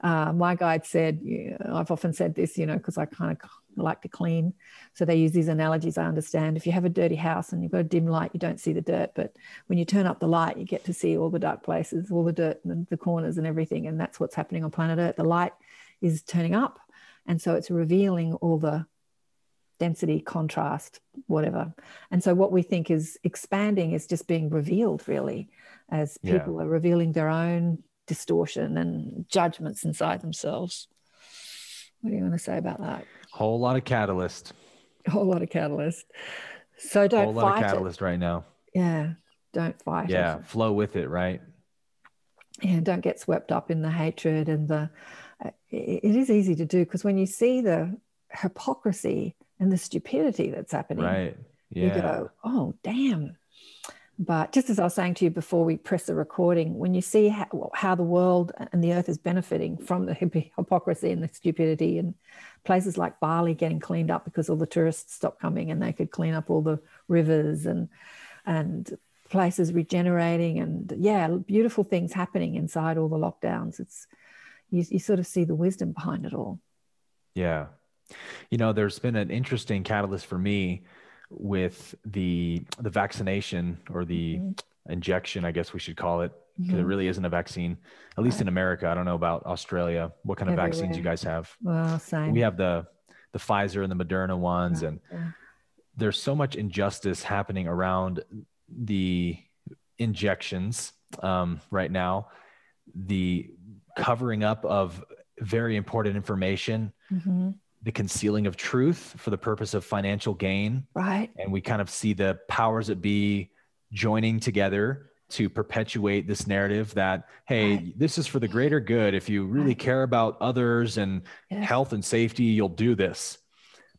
Uh, my guide said, you know, I've often said this, you know, because I kind of like to clean. So they use these analogies I understand. If you have a dirty house and you've got a dim light, you don't see the dirt. But when you turn up the light, you get to see all the dark places, all the dirt and the corners and everything. And that's what's happening on planet Earth. The light is turning up. And so it's revealing all the density, contrast, whatever. And so what we think is expanding is just being revealed, really, as people yeah. are revealing their own distortion and judgments inside themselves. What do you want to say about that? Whole lot of catalyst. A whole lot of catalyst. So don't fight. A Whole lot of catalyst it. right now. Yeah, don't fight. Yeah, it. flow with it, right? Yeah, don't get swept up in the hatred and the. It is easy to do because when you see the hypocrisy and the stupidity that's happening, right? Yeah. You go, oh damn, but just as I was saying to you before we press the recording, when you see how, how the world and the earth is benefiting from the hypocrisy and the stupidity, and places like Bali getting cleaned up because all the tourists stopped coming and they could clean up all the rivers and and places regenerating and yeah, beautiful things happening inside all the lockdowns. It's you, you sort of see the wisdom behind it all. Yeah, you know, there's been an interesting catalyst for me with the the vaccination or the mm-hmm. injection, I guess we should call it, because mm-hmm. it really isn't a vaccine. At least in America, I don't know about Australia. What kind of Everywhere. vaccines you guys have? Well, same. We have the the Pfizer and the Moderna ones, yeah. and yeah. there's so much injustice happening around the injections um, right now. The covering up of very important information. Mm-hmm the concealing of truth for the purpose of financial gain. Right. And we kind of see the powers that be joining together to perpetuate this narrative that, hey, right. this is for the greater good. If you really right. care about others and yes. health and safety, you'll do this.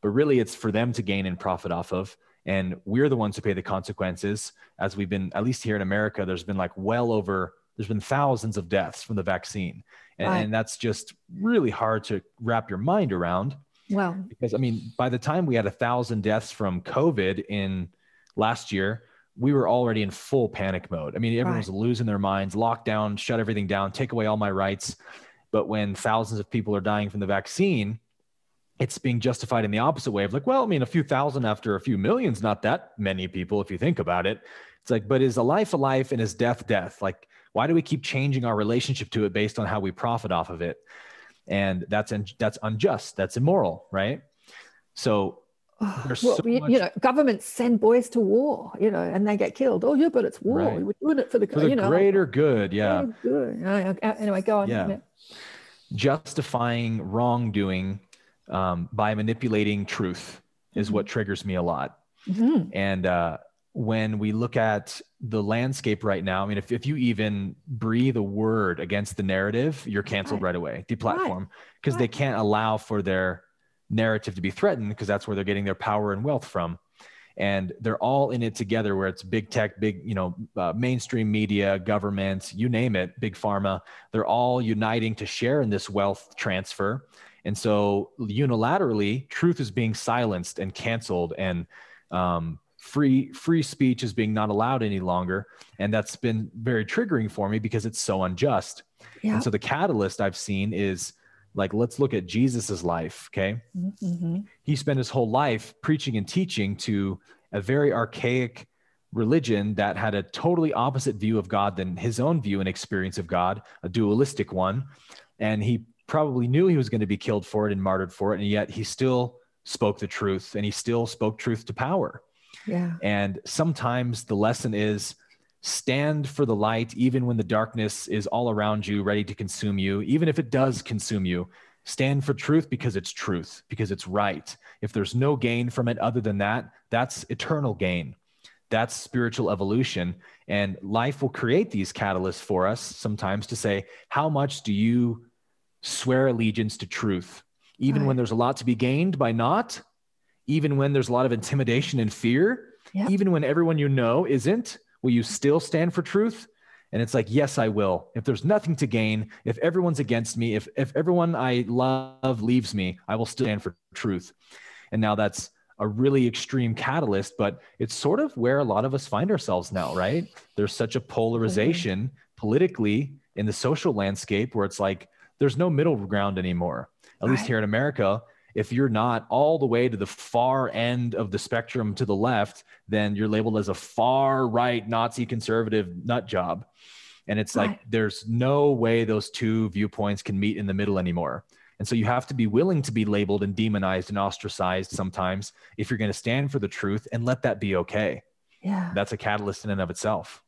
But really, it's for them to gain and profit off of. And we're the ones who pay the consequences. As we've been, at least here in America, there's been like well over, there's been thousands of deaths from the vaccine. And, right. and that's just really hard to wrap your mind around. Well, because I mean, by the time we had a thousand deaths from COVID in last year, we were already in full panic mode. I mean, everyone Right. was losing their minds, lockdown, shut everything down, take away all my rights. But when thousands of people are dying from the vaccine, it's being justified in the opposite way of like, well, I mean, a few thousand after a few millions, not that many people, if you think about it. It's like, but is a life a life and is death death? Like, why do we keep changing our relationship to it based on how we profit off of it? And that's un- that's unjust. That's immoral, right? So Oh, There's well, so you, much- you know, governments send boys to war, you know, and they get killed. Oh, yeah, but it's war. Right. We're doing it for the, for the you know, greater good, yeah. oh, good. Uh, Anyway, go on. Yeah. justifying wrongdoing um, by manipulating truth is what triggers me a lot. Mhm. And uh, when we look at the landscape right now, I mean, if, if you even breathe a word against the narrative, you're canceled Right. right, away, deplatform, because they can't allow for their narrative to be threatened because that's where they're getting their power and wealth from. And they're all in it together, where it's big tech, big, you know, uh, mainstream media, government, you name it, big pharma. They're all uniting to share in this wealth transfer. And so unilaterally, truth is being silenced and canceled, and um, free free speech is being not allowed any longer. And that's been very triggering for me because it's so unjust. Yeah. And so the catalyst I've seen is like, let's look at Jesus's life. Okay, Mhm. he spent his whole life preaching and teaching to a very archaic religion that had a totally opposite view of God than his own view and experience of God, a dualistic one. And he probably knew he was going to be killed for it and martyred for it. And yet he still spoke the truth and he still spoke truth to power. Yeah. And sometimes the lesson is stand for the light, even when the darkness is all around you, ready to consume you, even if it does consume you. Stand for truth because it's truth, because it's right. If there's no gain from it other than that, that's eternal gain. That's spiritual evolution. And life will create these catalysts for us sometimes to say, how much do you swear allegiance to truth? Even when there's a lot to be gained by not, even when there's a lot of intimidation and fear, Yeah. even when everyone you know isn't, will you still stand for truth? And it's like, yes, I will. If there's nothing to gain, if everyone's against me, if if everyone I love leaves me, I will still stand for truth. And now that's a really extreme catalyst, but it's sort of where a lot of us find ourselves now, right? There's such a polarization politically in the social landscape where it's like there's no middle ground anymore. At least here in America, if you're not all the way to the far end of the spectrum to the left, then you're labeled as a far right Nazi conservative nut job. And it's like there's no way those two viewpoints can meet in the middle anymore. And so you have to be willing to be labeled and demonized and ostracized sometimes if you're going to stand for the truth and let that be okay. Yeah. That's a catalyst in and of itself.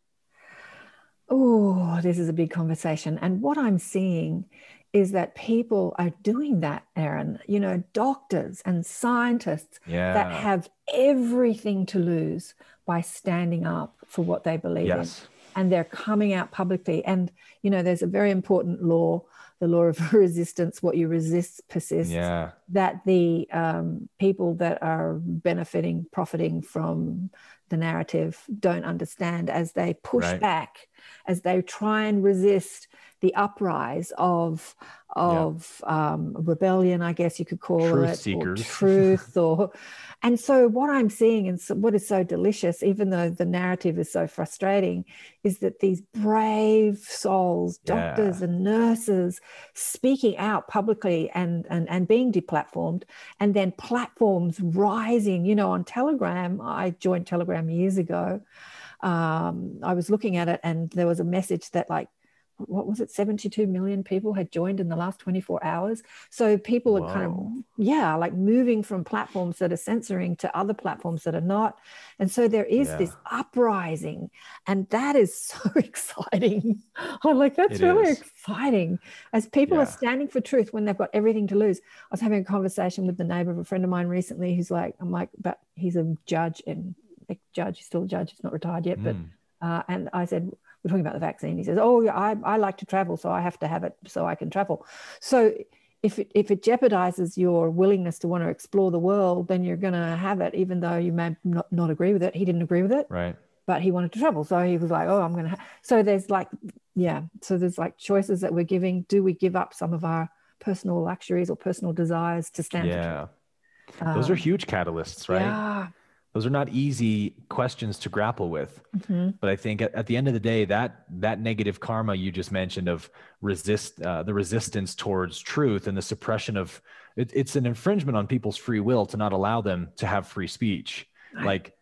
Oh, this is a big conversation. And what I'm seeing is that people are doing that, Aaron. You know, doctors and scientists Yeah. that have everything to lose by standing up for what they believe yes. in. And they're coming out publicly. And, you know, there's a very important law, the law of resistance. What you resist persists Yeah. that the um, people that are benefiting, profiting from the narrative don't understand as they push Right. back, as they try and resist the uprise of of um, rebellion, I guess you could call Truth it, or seekers. truth, or and so what I'm seeing and so what is so delicious, even though the narrative is so frustrating, is that these brave souls, doctors Yeah. and nurses, speaking out publicly and, and and being deplatformed and then platforms rising you know on telegram i joined telegram years ago um, i was looking at it and there was a message that like what was it 72 million people had joined in the last 24 hours. So people are kind of yeah like moving from platforms that are censoring to other platforms that are not. And so there is Yeah. this uprising and that is so exciting. I'm like that's It really is. exciting. As people are standing for truth when they've got everything to lose. I was having a conversation with the neighbor of a friend of mine recently who's like i'm like but he's a judge and a judge he's still a judge he's not retired yet but Mm. uh, and I said, we're talking about the vaccine. He says, oh, yeah, I, I like to travel, so I have to have it so I can travel. So if it, if it jeopardizes your willingness to want to explore the world, then you're going to have it, even though you may not, not agree with it. He didn't agree with it, Right. but he wanted to travel. So he was like, oh, I'm going to. So there's like, yeah. So there's like choices that we're giving. Do we give up some of our personal luxuries or personal desires to stand Yeah. Those are Um, huge catalysts, right? Yeah. Those are not easy questions to grapple with. Mhm. But I think at, at the end of the day, that that negative karma you just mentioned of resist uh, the resistance towards truth and the suppression of it, it's an infringement on people's free will to not allow them to have free speech. Right. Like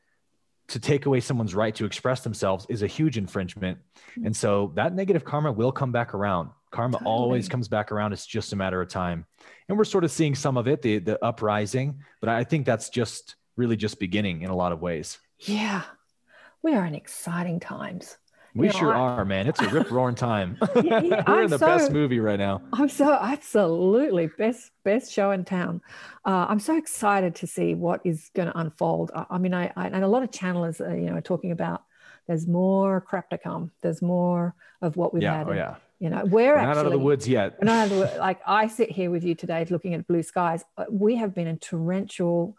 to take away someone's right to express themselves is a huge infringement. And so that negative karma will come back around. Karma always comes back around. It's just a matter of time. And we're sort of seeing some of it, the the uprising, but I think that's just really just beginning in a lot of ways. Yeah. We are in exciting times. We You know, sure I- are, man. It's a rip roaring time. Yeah, yeah, We're I'm in the best movie right now. I'm so absolutely best best show in town. Uh, I'm so excited to see what is going to unfold. I, I mean, I, I and a lot of channelers, uh, you know, are talking about there's more crap to come. There's more of what we've Yeah. had. Oh, yeah. You know, we're, We're actually not out of the woods yet. not out of the like I sit here with you today, looking at blue skies. Uh, We have been in torrential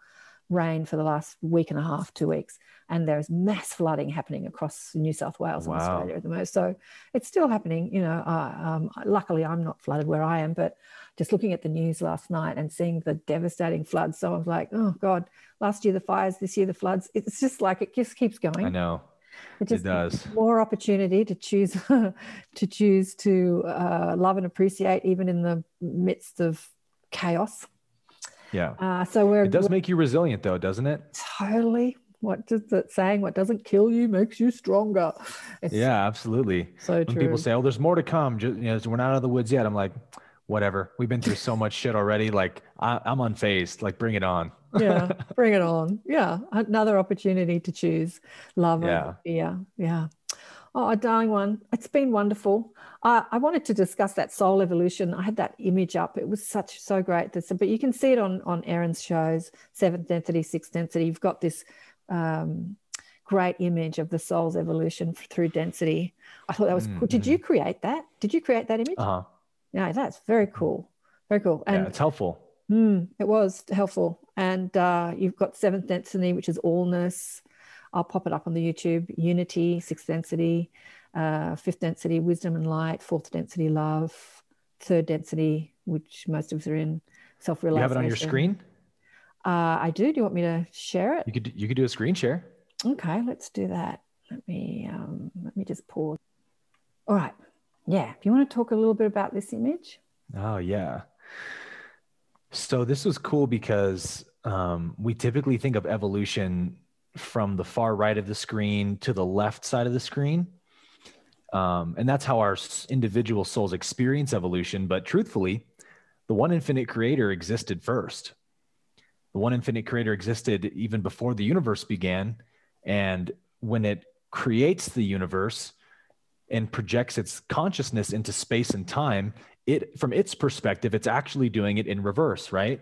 rain for the last week and a half, two weeks, and there's mass flooding happening across New South Wales and Australia at the moment. So it's still happening. You know, uh, um, luckily I'm not flooded where I am, but just looking at the news last night and seeing the devastating floods, so I was like, oh God, last year the fires, this year the floods. It's just like it just keeps going. I know. It just it does. more opportunity to choose to choose to uh, love and appreciate even in the midst of chaos. Yeah. Uh, so we're, It does make you resilient though, doesn't it? totally what does it saying? What doesn't kill you makes you stronger. It's Yeah, absolutely. so When true. people say, "Oh, there's more to come," just, you know, we're not out of the woods yet. I'm like, whatever. We've been through so much shit already. Like, I, I'm unfazed. Like, bring it on. yeah, bring it on. Yeah, another opportunity to choose love Yeah. over fear. Yeah. Oh, darling one, it's been wonderful. I I wanted to discuss that soul evolution. I had that image up. It was such so great. This, but you can see it on on Aaron's shows, seventh density, sixth density. You've got this um, great image of the soul's evolution through density. I thought that was cool. Did you create that? Did you create that image? Uh huh. Yeah, that's very cool. Very cool. Yeah, And it's helpful. Mm, it was helpful. And uh, you've got seventh density, which is allness. I'll pop it up on the YouTube. Unity, sixth density, uh, fifth density, wisdom and light, fourth density, love, third density, which most of us are in, self Realization. You have it on your screen. Uh, I do. Do you want me to share it? You could you could do a screen share. Okay, let's do that. Let me um, let me just pause. All right. Yeah. Do you want to talk a little bit about this image? Oh yeah. So this was cool because um, we typically think of evolution from the far right of the screen to the left side of the screen. Um, and that's how our individual souls experience evolution. But truthfully, the one infinite creator existed first. The one infinite creator existed even before the universe began. And when it creates the universe and projects its consciousness into space and time, it from its perspective, it's actually doing it in reverse, right?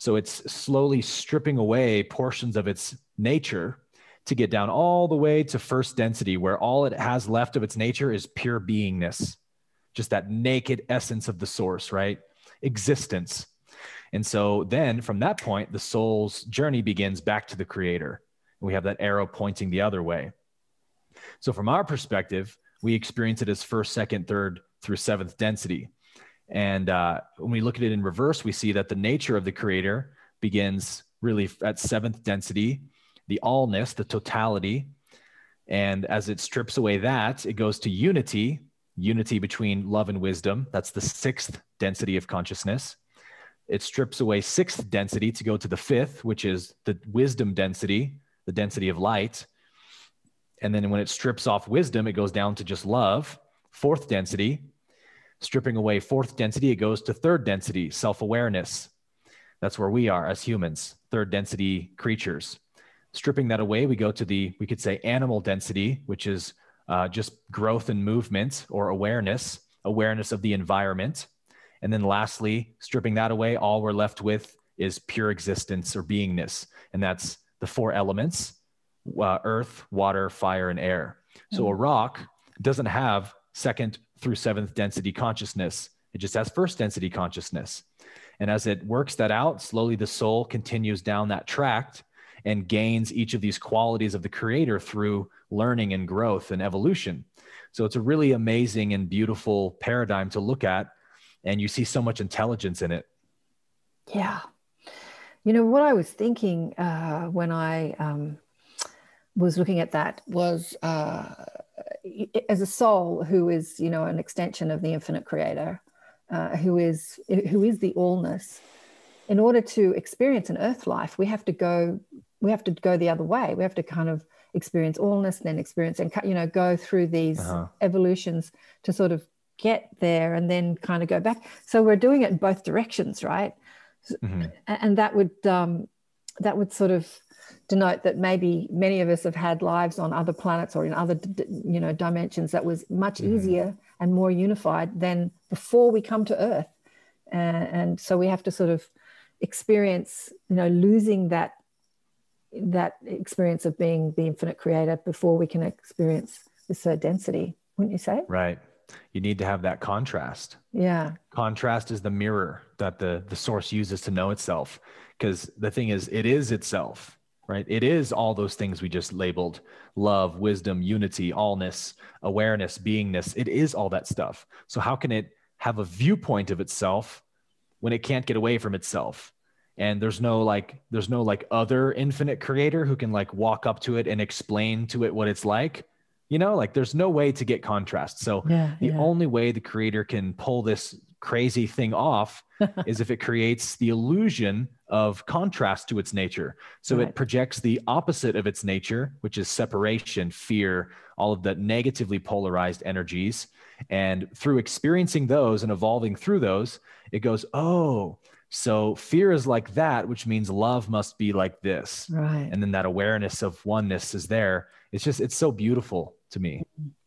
So it's slowly stripping away portions of its nature to get down all the way to first density, where all it has left of its nature is pure beingness, just that naked essence of the source, right? Existence. And so then from that point, the soul's journey begins back to the creator. We have that arrow pointing the other way. So from our perspective, we experience it as first, second, third through seventh density. And uh, when we look at it in reverse, we see that the nature of the creator begins really at seventh density, the allness, the totality. And as it strips away that, it goes to unity, unity between love and wisdom. That's the sixth density of consciousness. It strips away sixth density to go to the fifth, which is the wisdom density, the density of light. And then when it strips off wisdom, it goes down to just love, fourth density. Stripping away fourth density, it goes to third density, self awareness. That's where we are as humans, third density creatures. Stripping that away, we go to the, we could say, animal density, which is uh, just growth and movement or awareness, awareness of the environment. And then lastly, stripping that away, all we're left with is pure existence or beingness. And that's the four elements uh, earth, water, fire, and air. So a rock doesn't have second through seventh density consciousness, it just has first density consciousness. And as it works that out, slowly the soul continues down that tract and gains each of these qualities of the creator through learning and growth and evolution. So it's a really amazing and beautiful paradigm to look at. And you see so much intelligence in it. Yeah. You know, what I was thinking uh, when I um, was looking at that was uh, as a soul who is, you know, an extension of the infinite creator, uh, who is who is the allness. In order to experience an earth life, we have to go we have to go the other way. We have to kind of experience allness, then experience and you know go through these uh-huh. evolutions to sort of get there and then kind of go back. So we're doing it in both directions, right? Mm-hmm. And that would um, that would sort of denote that maybe many of us have had lives on other planets or in other you know dimensions that was much mm-hmm. easier and more unified than before we come to Earth. And, and so we have to sort of experience, you know, losing that that experience of being the infinite creator before we can experience this uh, density wouldn't you say? Right. You need to have that contrast. Yeah. Contrast is the mirror that the the source uses to know itself because the thing is it is itself right? It is all those things we just labeled love wisdom unity allness awareness beingness. It is all that stuff. So how can it have a viewpoint of itself when it can't get away from itself? And there's no like there's no like other infinite creator who can like walk up to it and explain to it what it's like you know? Like there's no way to get contrast. So yeah, the yeah. only way the creator can pull this crazy thing off is if it creates the illusion of contrast to its nature so right. it projects the opposite of its nature which is separation fear all of the negatively polarized energies and through experiencing those and evolving through those it goes oh so fear is like that, which means love must be like this. Right. And then that awareness of oneness is there. It's just, it's so beautiful to me.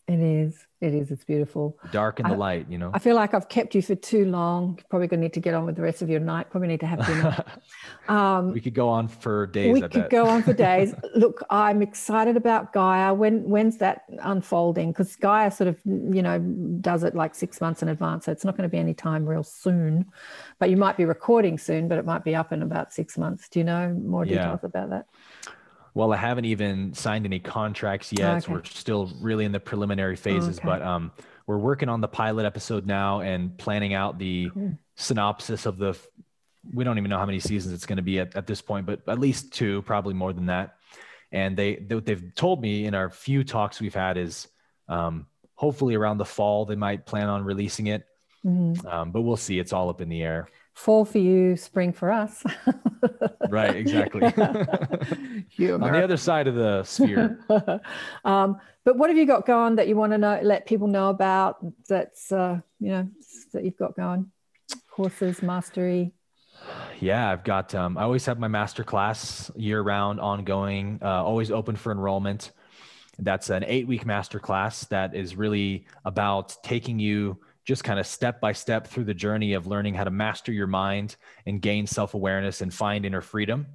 It is. It is. It's beautiful. Dark and the I, light, you know. I feel like I've kept you for too long. Probably going to need to get on with the rest of your night. Probably need to have dinner. Um, we could go on for days. We I could bet. go on for days. Look, I'm excited about Gaia. When when's that unfolding? Because Gaia sort of, you know, does it like six months in advance, so it's not going to be any time real soon. But you might be recording soon, but it might be up in about six months. Do you know more details yeah. about that? Well, I haven't even signed any contracts yet. Okay. So we're still really in the preliminary phases, okay. but um, we're working on the pilot episode now and planning out the cool. synopsis of the. We don't even know how many seasons it's going to be at, at this point, but at least two, probably more than that. And they, they what they've told me in our few talks we've had is um, hopefully around the fall they might plan on releasing it. Mm-hmm. Um, but we'll see. It's all up in the air fall for you, spring for us. right, exactly. On the other side of the sphere. um, but what have you got going that you want to know, let people know about? That's uh, you know that you've got going. Courses, mastery. Yeah, I've got. Um, I always have my master class year round, ongoing, uh, always open for enrollment. That's an eight week master class that is really about taking you just kind of step by step through the journey of learning how to master your mind and gain self awareness and find inner freedom.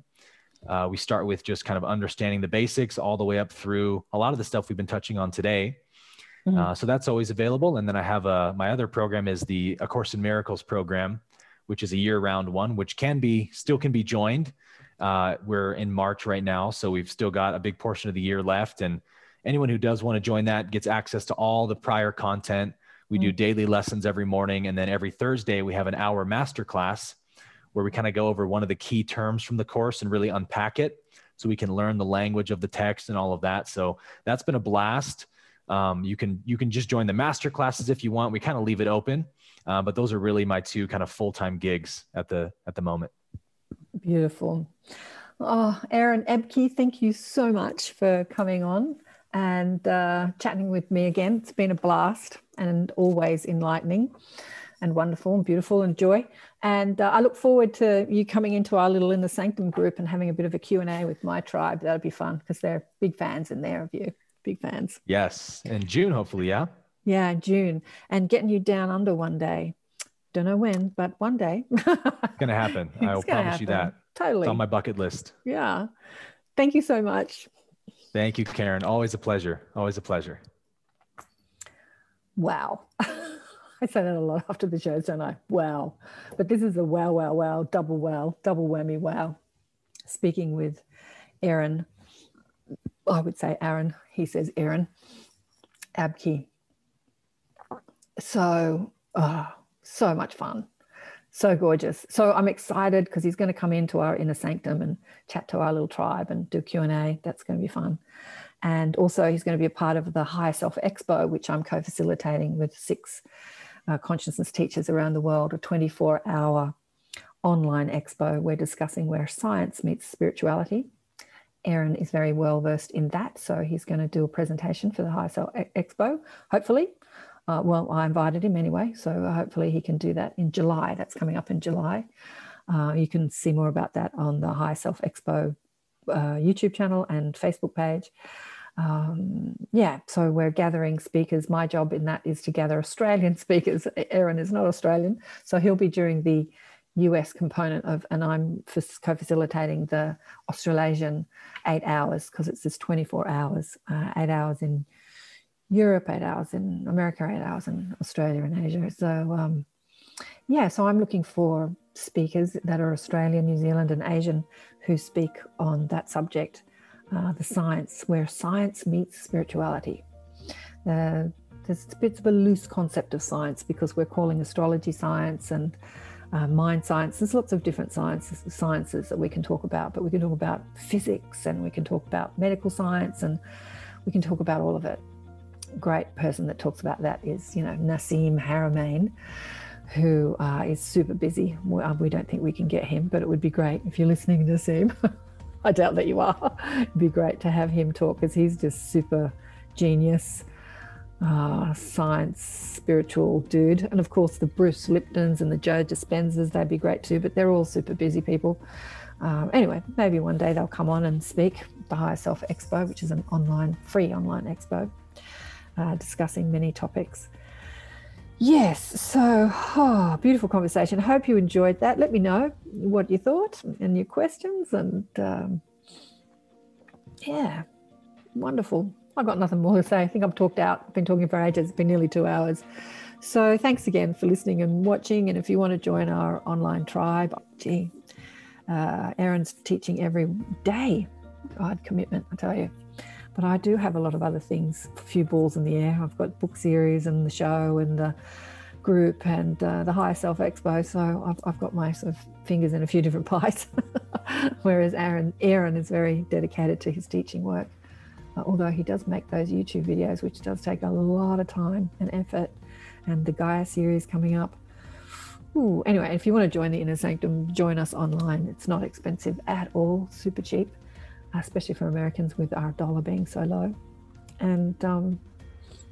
Uh, we start with just kind of understanding the basics all the way up through a lot of the stuff we've been touching on today. Mm-hmm. Uh, so that's always available. And then I have a, my other program is the A Course in Miracles program, which is a year round one, which can be still can be joined. Uh, we're in March right now, so we've still got a big portion of the year left. And anyone who does want to join that gets access to all the prior content we do mm. daily lessons every morning. And then every Thursday, we have an hour master class where we kind of go over one of the key terms from the course and really unpack it so we can learn the language of the text and all of that. So that's been a blast. Um, you can you can just join the master classes if you want. We kind of leave it open, uh, but those are really my two kind of full time gigs at the at the moment. Beautiful. Oh, Aaron Abke, thank you so much for coming on and uh, chatting with me again. It's been a blast and always enlightening and wonderful and beautiful and joy. And uh, I look forward to you coming into our little Inner Sanctum group and having a bit of a Q&A with my tribe. That'll be fun because they're big fans in there of you. Big fans. Yes. In June, hopefully, yeah. Yeah, in June. And getting you down under one day. Don't know when, but one day. it's going to happen. I will promise happen. you that. Totally. It's on my bucket list. Yeah. Thank you so much. Thank you, Karen. Always a pleasure. Always a pleasure. Wow. I say that a lot after the shows, don't I? Wow. But this is a wow, wow, wow, double wow, double whammy wow. Speaking with Aaron, I would say Aaron, he says Aaron Abke. So, oh, so much fun. So gorgeous. So I'm excited because he's going to come into our inner sanctum and chat to our little tribe and do Q&A. That's going to be fun. And also he's going to be a part of the Higher Self Expo, which I'm co-facilitating with six uh, consciousness teachers around the world, a 24 hour online expo. We're discussing where science meets spirituality. Aaron is very well versed in that. So he's going to do a presentation for the Higher Self Expo, hopefully. Uh, well, I invited him anyway, so hopefully he can do that in July. That's coming up in July. Uh, you can see more about that on the High Self Expo uh, YouTube channel and Facebook page. Um, yeah, so we're gathering speakers. My job in that is to gather Australian speakers. Aaron is not Australian, so he'll be during the US component of, and I'm co facilitating the Australasian eight hours because it's this 24 hours, uh, eight hours in Europe, eight hours in America, eight hours in Australia and Asia. So, um, yeah, so I'm looking for speakers that are Australian, New Zealand, and Asian who speak on that subject, uh, the science, where science meets spirituality. Uh, there's a bit of a loose concept of science because we're calling astrology science and uh, mind science. There's lots of different sciences, sciences that we can talk about, but we can talk about physics and we can talk about medical science and we can talk about all of it great person that talks about that is, you know, Nassim Haramein, who uh, is super busy. We, uh, we don't think we can get him, but it would be great if you're listening, to Nassim. I doubt that you are. It'd be great to have him talk because he's just super genius, uh, science, spiritual dude. And of course, the Bruce Liptons and the Joe Dispenzas, they'd be great too, but they're all super busy people. Um, anyway, maybe one day they'll come on and speak the Higher Self Expo, which is an online, free online expo uh, discussing many topics. Yes, so oh, beautiful conversation. Hope you enjoyed that. Let me know what you thought and your questions. And um, yeah, wonderful. I've got nothing more to say. I think I've talked out. I've been talking for ages. It's been nearly two hours. So thanks again for listening and watching. And if you want to join our online tribe, gee, uh, Aaron's teaching every day. God, commitment, I tell you. But I do have a lot of other things, a few balls in the air. I've got book series and the show and the group and uh, the Higher Self Expo. So I've, I've got my sort of fingers in a few different pies. Whereas Aaron, Aaron is very dedicated to his teaching work. Uh, although he does make those YouTube videos, which does take a lot of time and effort. And the Gaia series coming up. Ooh, anyway, if you want to join the Inner Sanctum, join us online. It's not expensive at all, super cheap especially for Americans with our dollar being so low. And um,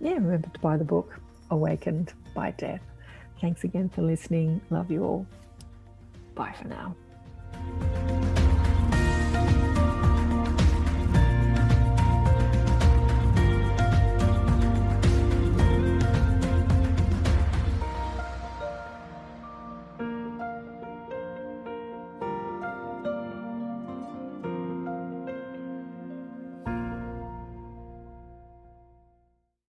yeah, remember to buy the book, Awakened by Death. Thanks again for listening. Love you all. Bye for now.